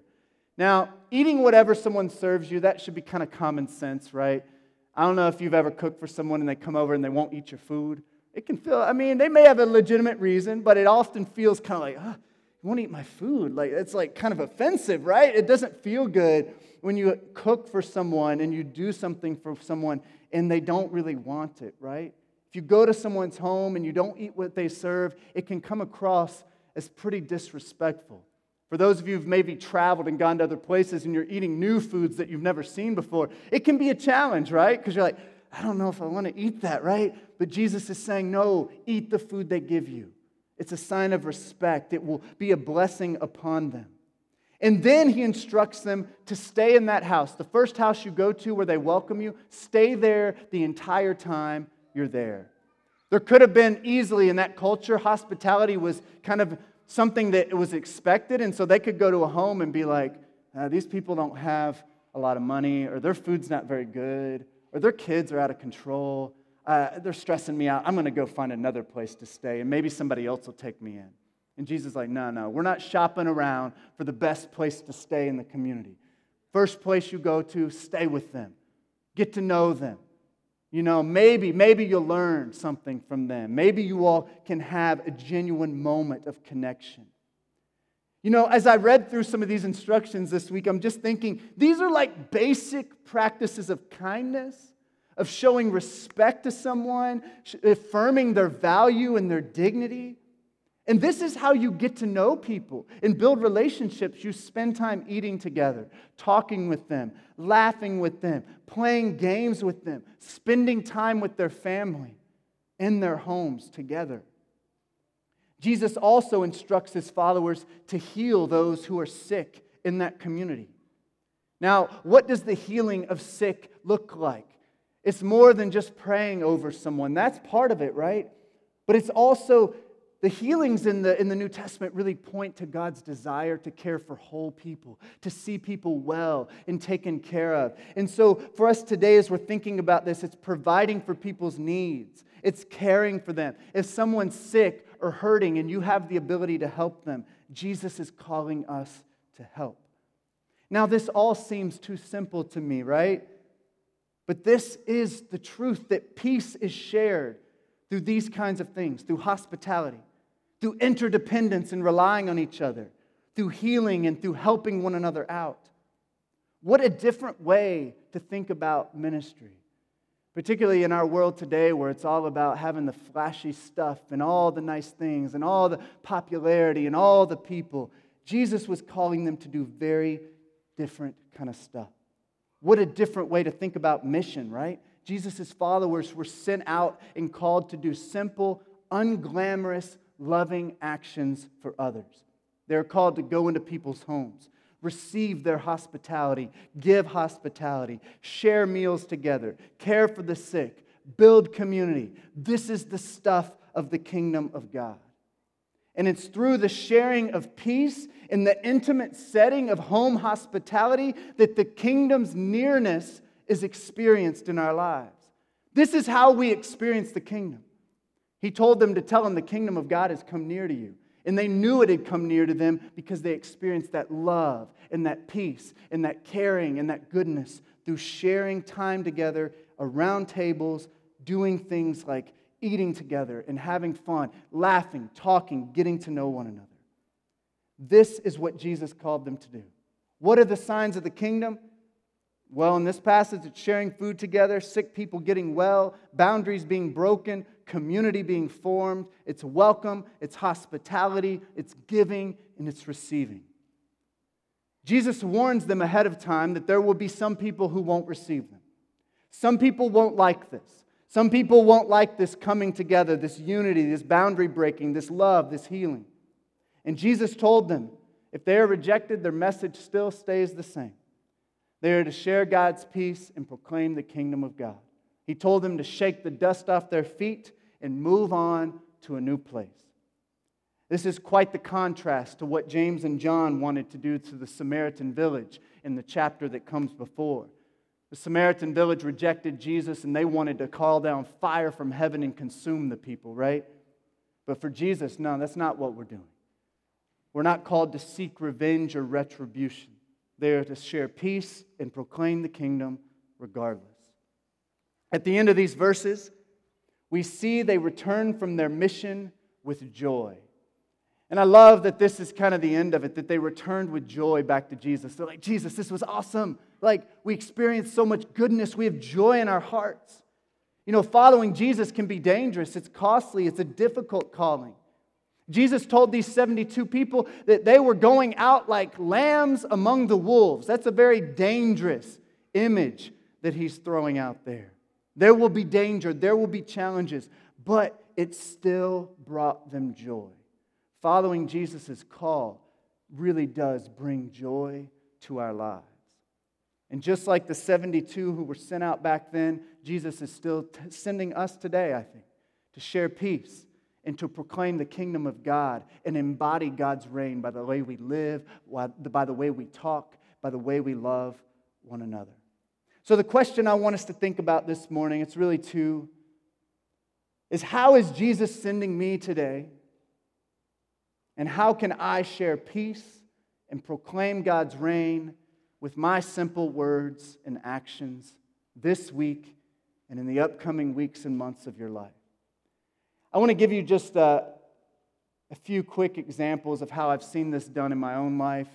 Now, eating whatever someone serves you, that should be kind of common sense, right? I don't know if you've ever cooked for someone and they come over and they won't eat your food. It can feel, I mean, they may have a legitimate reason, but it often feels kind of like, oh, you won't eat my food. Like, it's like kind of offensive, right? It doesn't feel good when you cook for someone and you do something for someone and they don't really want it, right? If you go to someone's home and you don't eat what they serve, it can come across as pretty disrespectful. For those of you who've maybe traveled and gone to other places and you're eating new foods that you've never seen before, it can be a challenge, right? Because you're like, I don't know if I want to eat that, right? But Jesus is saying, no, eat the food they give you. It's a sign of respect, it will be a blessing upon them. And then he instructs them to stay in that house. The first house you go to where they welcome you, stay there the entire time you're there. There could have been easily in that culture, hospitality was kind of something that was expected. And so they could go to a home and be like, uh, these people don't have a lot of money, or their food's not very good, or their kids are out of control. Uh, they're stressing me out. I'm going to go find another place to stay, and maybe somebody else will take me in. And Jesus is like, no, no, we're not shopping around for the best place to stay in the community. First place you go to, stay with them, get to know them, you know, maybe, maybe you'll learn something from them. Maybe you all can have a genuine moment of connection. You know, as I read through some of these instructions this week, I'm just thinking these are like basic practices of kindness, of showing respect to someone, affirming their value and their dignity. And this is how you get to know people and build relationships. You spend time eating together, talking with them, laughing with them, playing games with them, spending time with their family in their homes together. Jesus also instructs his followers to heal those who are sick in that community. Now, what does the healing of sick look like? It's more than just praying over someone. That's part of it, right? But it's also The healings in the, in the New Testament really point to God's desire to care for whole people, to see people well and taken care of. And so, for us today, as we're thinking about this, it's providing for people's needs, it's caring for them. If someone's sick or hurting and you have the ability to help them, Jesus is calling us to help. Now, this all seems too simple to me, right? But this is the truth that peace is shared through these kinds of things, through hospitality, through interdependence and relying on each other, through healing and through helping one another out. What a different way to think about ministry, particularly in our world today where it's all about having the flashy stuff and all the nice things and all the popularity and all the people. Jesus was calling them to do very different kind of stuff. What a different way to think about mission, right? Jesus' followers were sent out and called to do simple, unglamorous, loving actions for others. They're called to go into people's homes, receive their hospitality, give hospitality, share meals together, care for the sick, build community. This is the stuff of the kingdom of God. And it's through the sharing of peace in the intimate setting of home hospitality that the kingdom's nearness is experienced in our lives. This is how we experience the kingdom. He told them to tell them the kingdom of God has come near to you. And they knew it had come near to them because they experienced that love and that peace and that caring and that goodness through sharing time together around tables, doing things like eating together and having fun, laughing, talking, getting to know one another. This is what Jesus called them to do. What are the signs of the kingdom? Well, in this passage, it's sharing food together, sick people getting well, boundaries being broken, community being formed. It's welcome, it's hospitality, it's giving, and it's receiving. Jesus warns them ahead of time that there will be some people who won't receive them. Some people won't like this. Some people won't like this coming together, this unity, this boundary breaking, this love, this healing. And Jesus told them if they are rejected, their message still stays the same. They are to share God's peace and proclaim the kingdom of God. He told them to shake the dust off their feet and move on to a new place. This is quite the contrast to what James and John wanted to do to the Samaritan village in the chapter that comes before. The Samaritan village rejected Jesus and they wanted to call down fire from heaven and consume the people, right? But for Jesus, no, that's not what we're doing. We're not called to seek revenge or retribution. They are to share peace and proclaim the kingdom regardless. At the end of these verses, we see they return from their mission with joy. And I love that this is kind of the end of it, that they returned with joy back to Jesus. They're like, Jesus, this was awesome. Like, we experienced so much goodness. We have joy in our hearts. You know, following Jesus can be dangerous, it's costly, it's a difficult calling. Jesus told these 72 people that they were going out like lambs among the wolves. That's a very dangerous image that he's throwing out there. There will be danger, there will be challenges, but it still brought them joy. Following Jesus' call really does bring joy to our lives. And just like the 72 who were sent out back then, Jesus is still t- sending us today, I think, to share peace and to proclaim the kingdom of God and embody God's reign by the way we live, by the way we talk, by the way we love one another. So, the question I want us to think about this morning, it's really two, is how is Jesus sending me today? And how can I share peace and proclaim God's reign with my simple words and actions this week and in the upcoming weeks and months of your life? I want to give you just a, a few quick examples of how I've seen this done in my own life.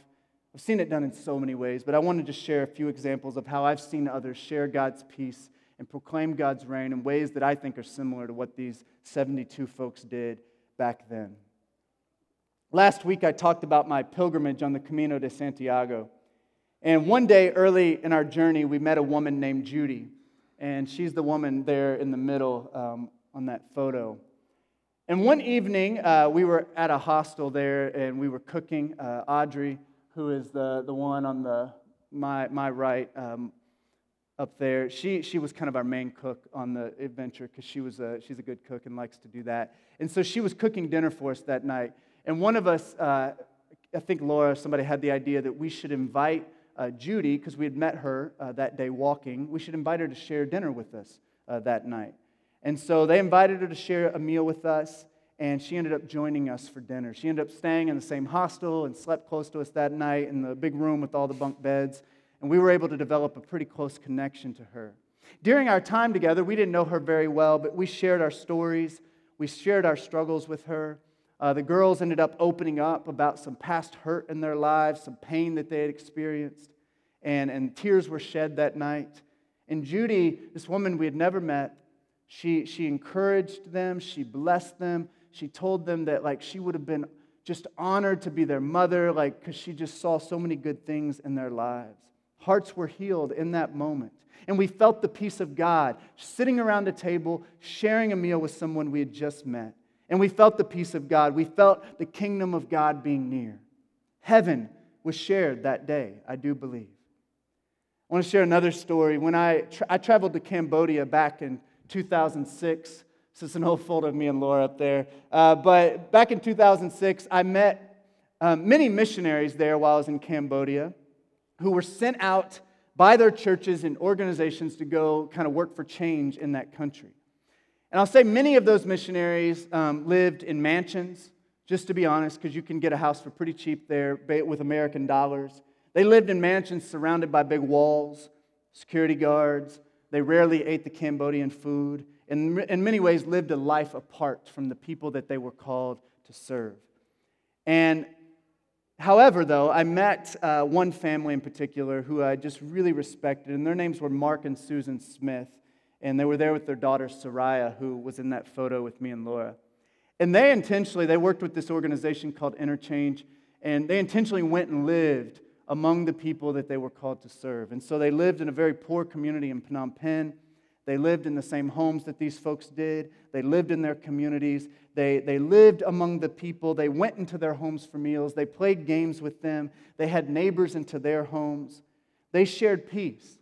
I've seen it done in so many ways, but I want to just share a few examples of how I've seen others share God's peace and proclaim God's reign in ways that I think are similar to what these 72 folks did back then. Last week, I talked about my pilgrimage on the Camino de Santiago. And one day early in our journey, we met a woman named Judy. And she's the woman there in the middle um, on that photo. And one evening, uh, we were at a hostel there and we were cooking. Uh, Audrey, who is the, the one on the, my, my right, um, up there. She, she was kind of our main cook on the adventure because she was a, she's a good cook and likes to do that. And so she was cooking dinner for us that night. And one of us, uh, I think Laura, somebody had the idea that we should invite uh, Judy, because we had met her uh, that day walking, we should invite her to share dinner with us uh, that night. And so they invited her to share a meal with us, and she ended up joining us for dinner. She ended up staying in the same hostel and slept close to us that night in the big room with all the bunk beds. And we were able to develop a pretty close connection to her. During our time together, we didn't know her very well, but we shared our stories. We shared our struggles with her. Uh, the girls ended up opening up about some past hurt in their lives, some pain that they had experienced, and, and tears were shed that night. And Judy, this woman we had never met, she, she encouraged them, she blessed them, she told them that like she would have been just honored to be their mother, like because she just saw so many good things in their lives. Hearts were healed in that moment. And we felt the peace of God sitting around a table, sharing a meal with someone we had just met. And we felt the peace of God. We felt the kingdom of God being near. Heaven was shared that day, I do believe. I want to share another story. When I, tra- I traveled to Cambodia back in 2006, this is an old photo of me and Laura up there. Uh, but back in 2006, I met um, many missionaries there while I was in Cambodia who were sent out by their churches and organizations to go kind of work for change in that country. And I'll say many of those missionaries um, lived in mansions, just to be honest, because you can get a house for pretty cheap there with American dollars. They lived in mansions surrounded by big walls, security guards. They rarely ate the Cambodian food, and in many ways lived a life apart from the people that they were called to serve. And however, though, I met uh, one family in particular who I just really respected, and their names were Mark and Susan Smith and they were there with their daughter Soraya, who was in that photo with me and Laura. And they intentionally, they worked with this organization called InnerChange, and they intentionally went and lived among the people that they were called to serve. And so they lived in a very poor community in Phnom Penh. They lived in the same homes that these folks did. They lived in their communities. They, they lived among the people. They went into their homes for meals. They played games with them. They had neighbors into their homes. They shared peace.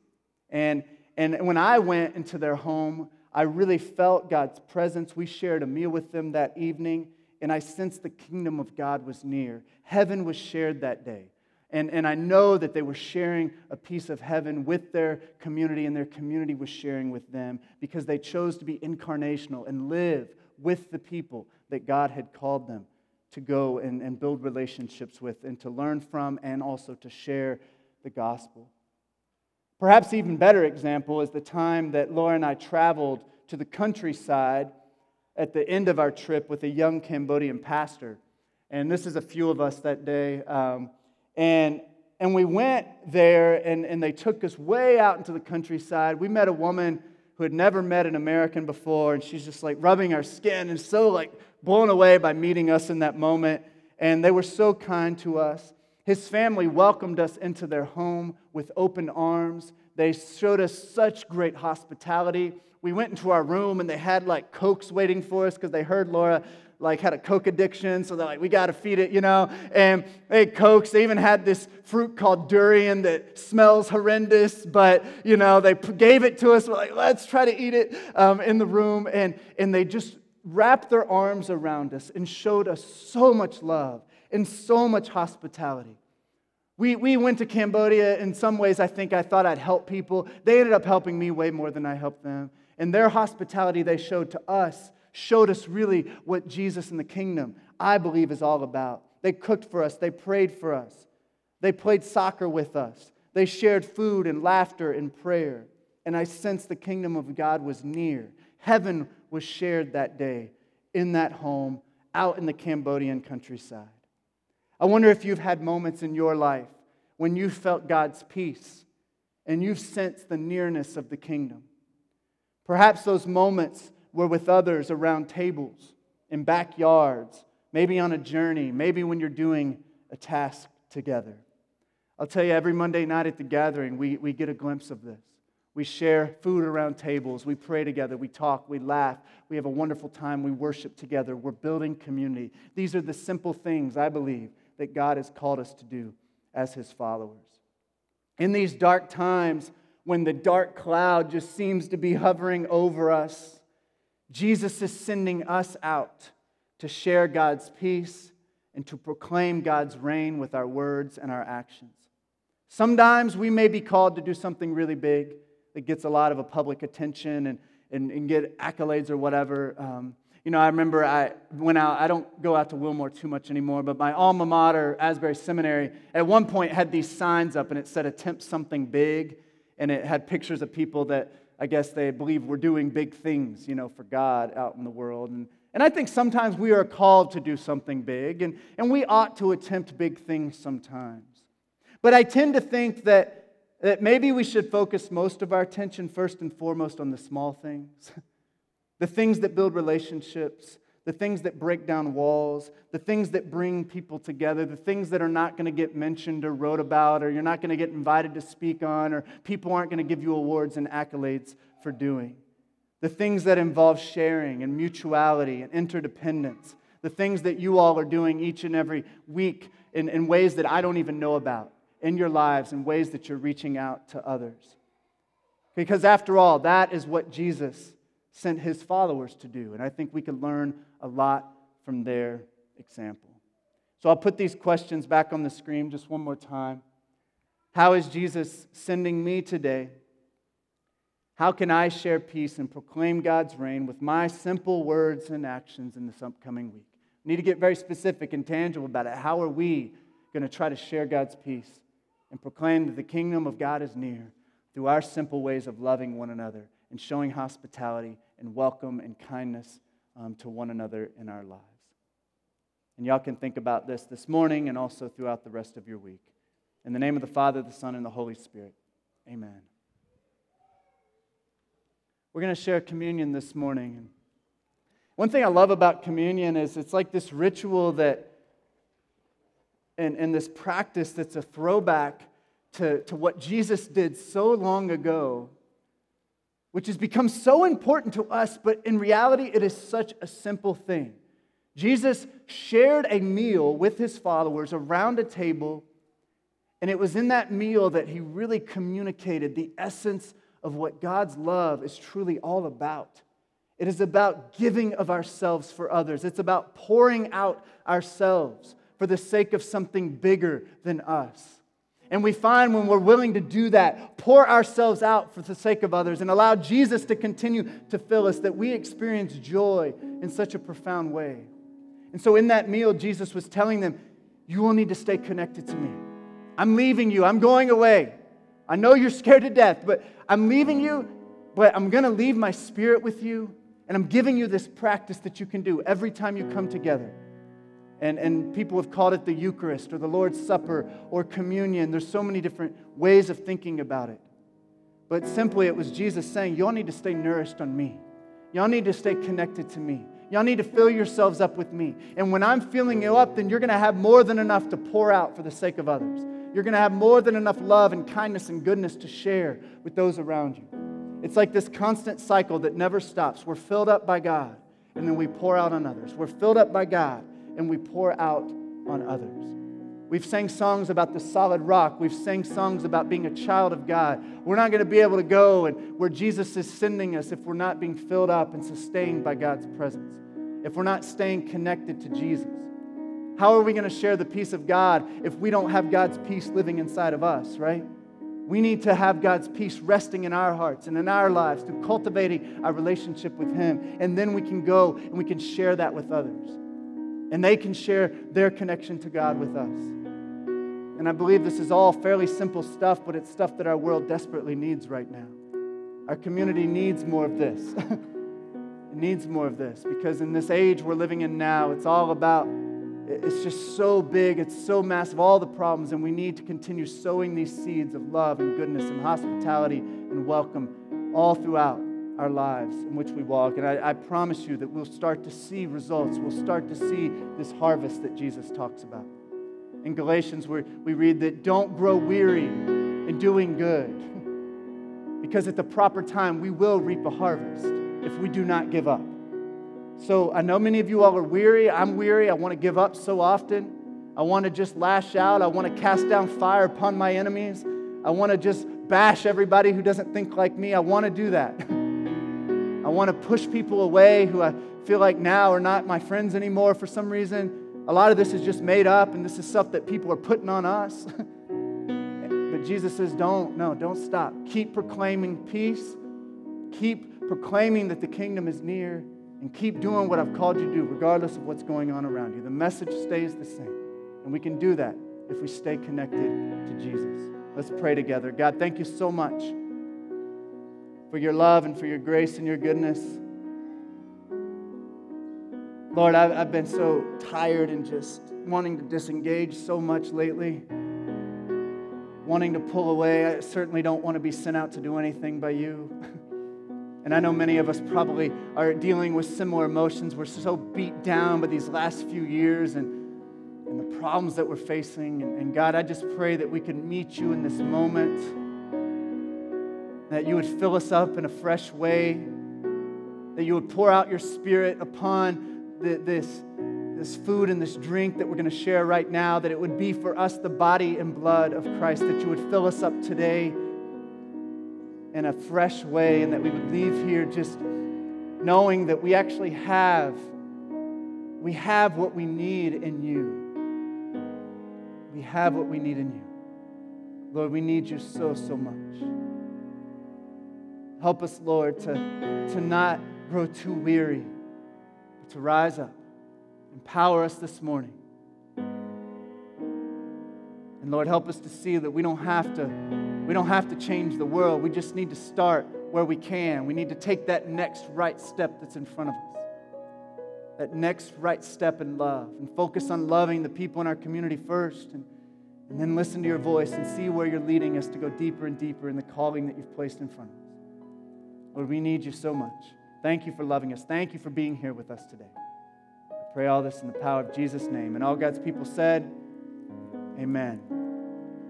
And and when I went into their home, I really felt God's presence. We shared a meal with them that evening, and I sensed the kingdom of God was near. Heaven was shared that day. And, and I know that they were sharing a piece of heaven with their community, and their community was sharing with them because they chose to be incarnational and live with the people that God had called them to go and, and build relationships with and to learn from and also to share the gospel. Perhaps even better example is the time that Laura and I traveled to the countryside at the end of our trip with a young Cambodian pastor. And this is a few of us that day. Um, and, and we went there, and, and they took us way out into the countryside. We met a woman who had never met an American before, and she's just like rubbing our skin and so like blown away by meeting us in that moment. And they were so kind to us. His family welcomed us into their home with open arms. They showed us such great hospitality. We went into our room and they had like cokes waiting for us because they heard Laura like had a coke addiction, so they're like, we got to feed it, you know. And they cokes. They even had this fruit called durian that smells horrendous, but you know they gave it to us. We're like, let's try to eat it um, in the room, and and they just wrapped their arms around us and showed us so much love and so much hospitality. We, we went to Cambodia. In some ways, I think I thought I'd help people. They ended up helping me way more than I helped them. And their hospitality they showed to us showed us really what Jesus and the kingdom, I believe, is all about. They cooked for us, they prayed for us, they played soccer with us, they shared food and laughter and prayer. And I sensed the kingdom of God was near. Heaven was shared that day in that home out in the Cambodian countryside. I wonder if you've had moments in your life when you felt God's peace and you've sensed the nearness of the kingdom. Perhaps those moments were with others around tables, in backyards, maybe on a journey, maybe when you're doing a task together. I'll tell you, every Monday night at the gathering, we, we get a glimpse of this. We share food around tables. We pray together. We talk. We laugh. We have a wonderful time. We worship together. We're building community. These are the simple things, I believe, that God has called us to do as his followers. In these dark times, when the dark cloud just seems to be hovering over us, Jesus is sending us out to share God's peace and to proclaim God's reign with our words and our actions. Sometimes we may be called to do something really big that gets a lot of a public attention and, and, and get accolades or whatever. Um, you know, I remember I went out, I don't go out to Wilmore too much anymore, but my alma mater, Asbury Seminary, at one point had these signs up and it said, attempt something big. And it had pictures of people that I guess they believe we're doing big things, you know, for God out in the world. And, and I think sometimes we are called to do something big, and, and we ought to attempt big things sometimes. But I tend to think that, that maybe we should focus most of our attention first and foremost on the small things, *laughs* the things that build relationships, the things that break down walls, the things that bring people together, the things that are not going to get mentioned or wrote about, or you're not going to get invited to speak on, or people aren't going to give you awards and accolades for doing. The things that involve sharing and mutuality and interdependence, the things that you all are doing each and every week in, in ways that I don't even know about in your lives, in ways that you're reaching out to others. Because after all, that is what Jesus sent his followers to do. And I think we can learn a lot from their example. So I'll put these questions back on the screen just one more time. How is Jesus sending me today? How can I share peace and proclaim God's reign with my simple words and actions in this upcoming week? We need to get very specific and tangible about it. How are we going to try to share God's peace and proclaim that the kingdom of God is near through our simple ways of loving one another and showing hospitality and welcome and kindness um, to one another in our lives. And y'all can think about this this morning and also throughout the rest of your week. In the name of the Father, the Son, and the Holy Spirit, amen. We're going to share communion this morning. One thing I love about communion is it's like this ritual that, and, and this practice that's a throwback to, to what Jesus did so long ago which has become so important to us, but in reality, it is such a simple thing. Jesus shared a meal with his followers around a table, and it was in that meal that he really communicated the essence of what God's love is truly all about. It is about giving of ourselves for others, it's about pouring out ourselves for the sake of something bigger than us. And we find when we're willing to do that, pour ourselves out for the sake of others, and allow Jesus to continue to fill us, that we experience joy in such a profound way. And so, in that meal, Jesus was telling them, You will need to stay connected to me. I'm leaving you, I'm going away. I know you're scared to death, but I'm leaving you, but I'm going to leave my spirit with you, and I'm giving you this practice that you can do every time you come together. And, and people have called it the Eucharist or the Lord's Supper or communion. There's so many different ways of thinking about it. But simply, it was Jesus saying, Y'all need to stay nourished on me. Y'all need to stay connected to me. Y'all need to fill yourselves up with me. And when I'm filling you up, then you're going to have more than enough to pour out for the sake of others. You're going to have more than enough love and kindness and goodness to share with those around you. It's like this constant cycle that never stops. We're filled up by God, and then we pour out on others. We're filled up by God, and we pour out on others. We've sang songs about the solid rock. We've sang songs about being a child of God. We're not going to be able to go and where Jesus is sending us if we're not being filled up and sustained by God's presence, if we're not staying connected to Jesus. How are we going to share the peace of God if we don't have God's peace living inside of us, right? We need to have God's peace resting in our hearts and in our lives through cultivating our relationship with Him. And then we can go and we can share that with others and they can share their connection to God with us. And I believe this is all fairly simple stuff, but it's stuff that our world desperately needs right now. Our community needs more of this. *laughs* it needs more of this because in this age we're living in now, it's all about, it's just so big, it's so massive, all the problems, and we need to continue sowing these seeds of love and goodness and hospitality and welcome all throughout our lives in which we walk. And I, I, promise you that we'll start to see results. We'll start to see this harvest that Jesus talks about. In Galatians, we we read that don't grow weary in doing good, *laughs* because at the proper time, we will reap a harvest if we do not give up. So I know many of you all are weary. I'm weary. I want to give up so often. I want to just lash out. I want to cast down fire upon my enemies. I want to just bash everybody who doesn't think like me. I want to do that. *laughs* I want to push people away who I feel like now are not my friends anymore for some reason. A lot of this is just made up, and this is stuff that people are putting on us. *laughs* but Jesus says, don't, no, don't stop. Keep proclaiming peace. Keep proclaiming that the kingdom is near, and keep doing what I've called you to do, regardless of what's going on around you. The message stays the same. And we can do that if we stay connected to Jesus. Let's pray together. God, thank you so much for your love and for your grace and your goodness. Lord, I've, I've been so tired and just wanting to disengage so much lately, wanting to pull away. I certainly don't want to be sent out to do anything by you. *laughs* And I know many of us probably are dealing with similar emotions. We're so beat down by these last few years and, and the problems that we're facing. And, and God, I just pray that we can meet you in this moment, that you would fill us up in a fresh way, that you would pour out your spirit upon the, this, this food and this drink that we're going to share right now, that it would be for us the body and blood of Christ, that you would fill us up today in a fresh way, and that we would leave here just knowing that we actually have we have what we need in you. We have what we need in you. Lord, we need you so, so much. Help us, Lord, to, to not grow too weary, but to rise up. Empower us this morning. And Lord, help us to see that we don't have to we don't have to change the world. We just need to start where we can. We need to take that next right step that's in front of us. That next right step in love and focus on loving the people in our community first and, and then listen to your voice and see where you're leading us to go deeper and deeper in the calling that you've placed in front of us. Lord, we need you so much. Thank you for loving us. Thank you for being here with us today. I pray all this in the power of Jesus' name. And all God's people said, Amen.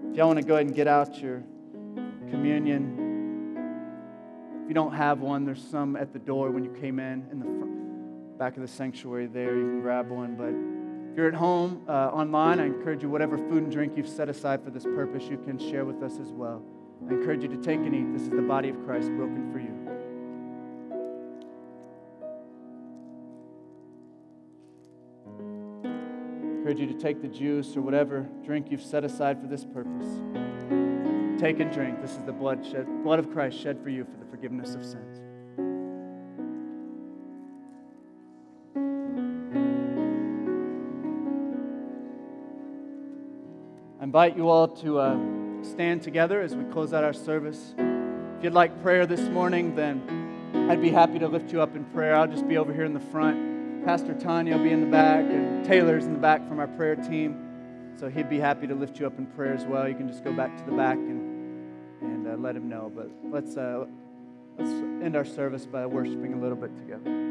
If y'all want to go ahead and get out your communion. If you don't have one, there's some at the door when you came in, in the front, back of the sanctuary there. You can grab one. But if you're at home, uh, online, I encourage you, whatever food and drink you've set aside for this purpose, you can share with us as well. I encourage you to take and eat. This is the body of Christ broken for you. Encourage you to take the juice or whatever drink you've set aside for this purpose. Take and drink. This is the blood shed, blood of Christ shed for you for the forgiveness of sins. I invite you all to uh, stand together as we close out our service. If you'd like prayer this morning, then I'd be happy to lift you up in prayer. I'll just be over here in the front. Pastor Tanya will be in the back, and Taylor's in the back from our prayer team. So he'd be happy to lift you up in prayer as well. You can just go back to the back and, and uh, let him know. But let's, uh, let's end our service by worshiping a little bit together.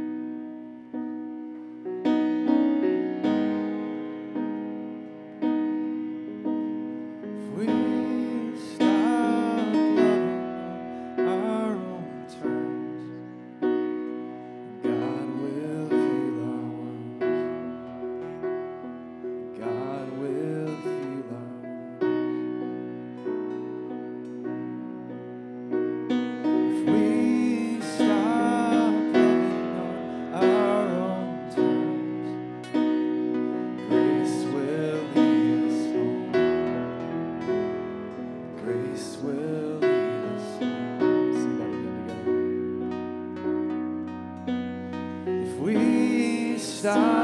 Stop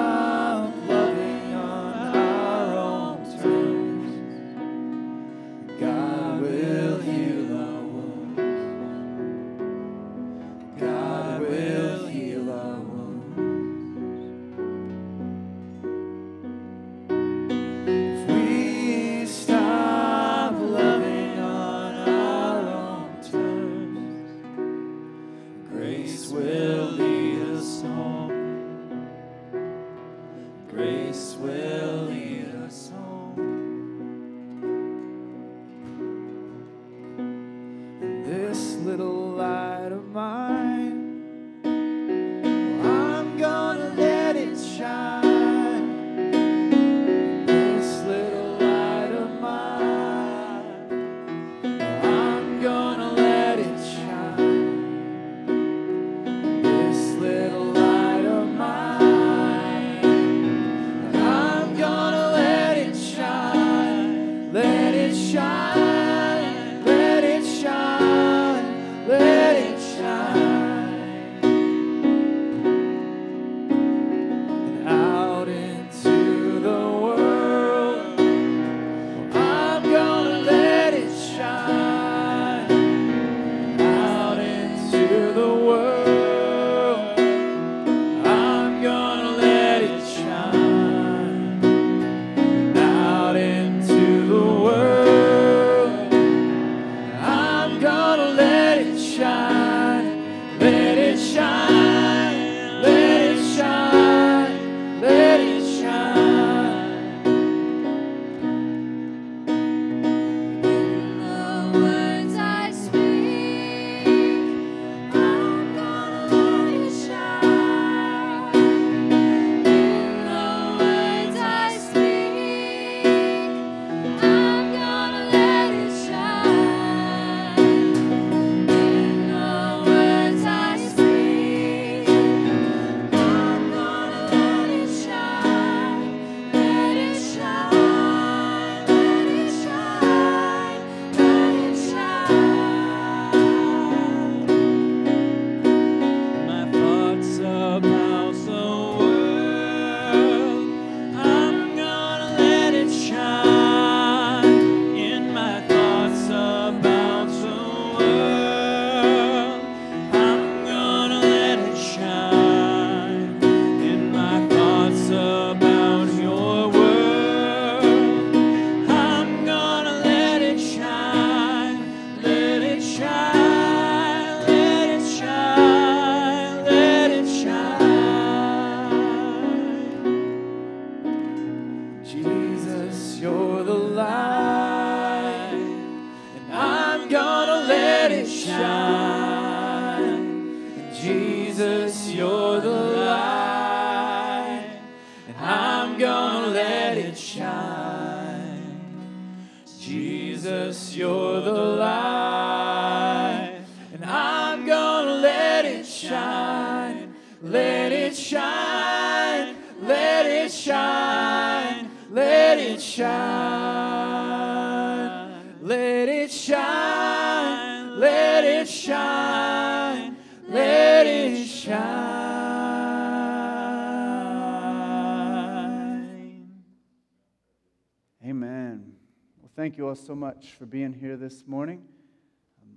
all so much for being here this morning.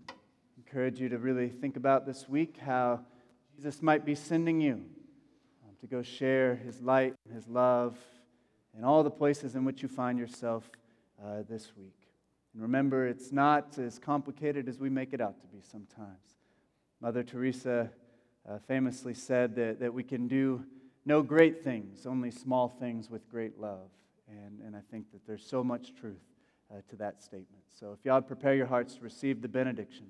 I encourage you to really think about this week how Jesus might be sending you um, to go share his light, and his love, in all the places in which you find yourself uh, this week. And remember, it's not as complicated as we make it out to be sometimes. Mother Teresa uh, famously said that, that we can do no great things, only small things with great love. And, and I think that there's so much truth uh, to that statement. So if y'all prepare your hearts to receive the benediction,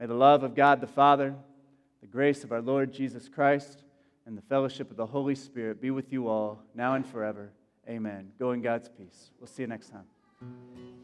may the love of God the Father, the grace of our Lord Jesus Christ, and the fellowship of the Holy Spirit be with you all, now and forever. Amen. Go in God's peace. We'll see you next time.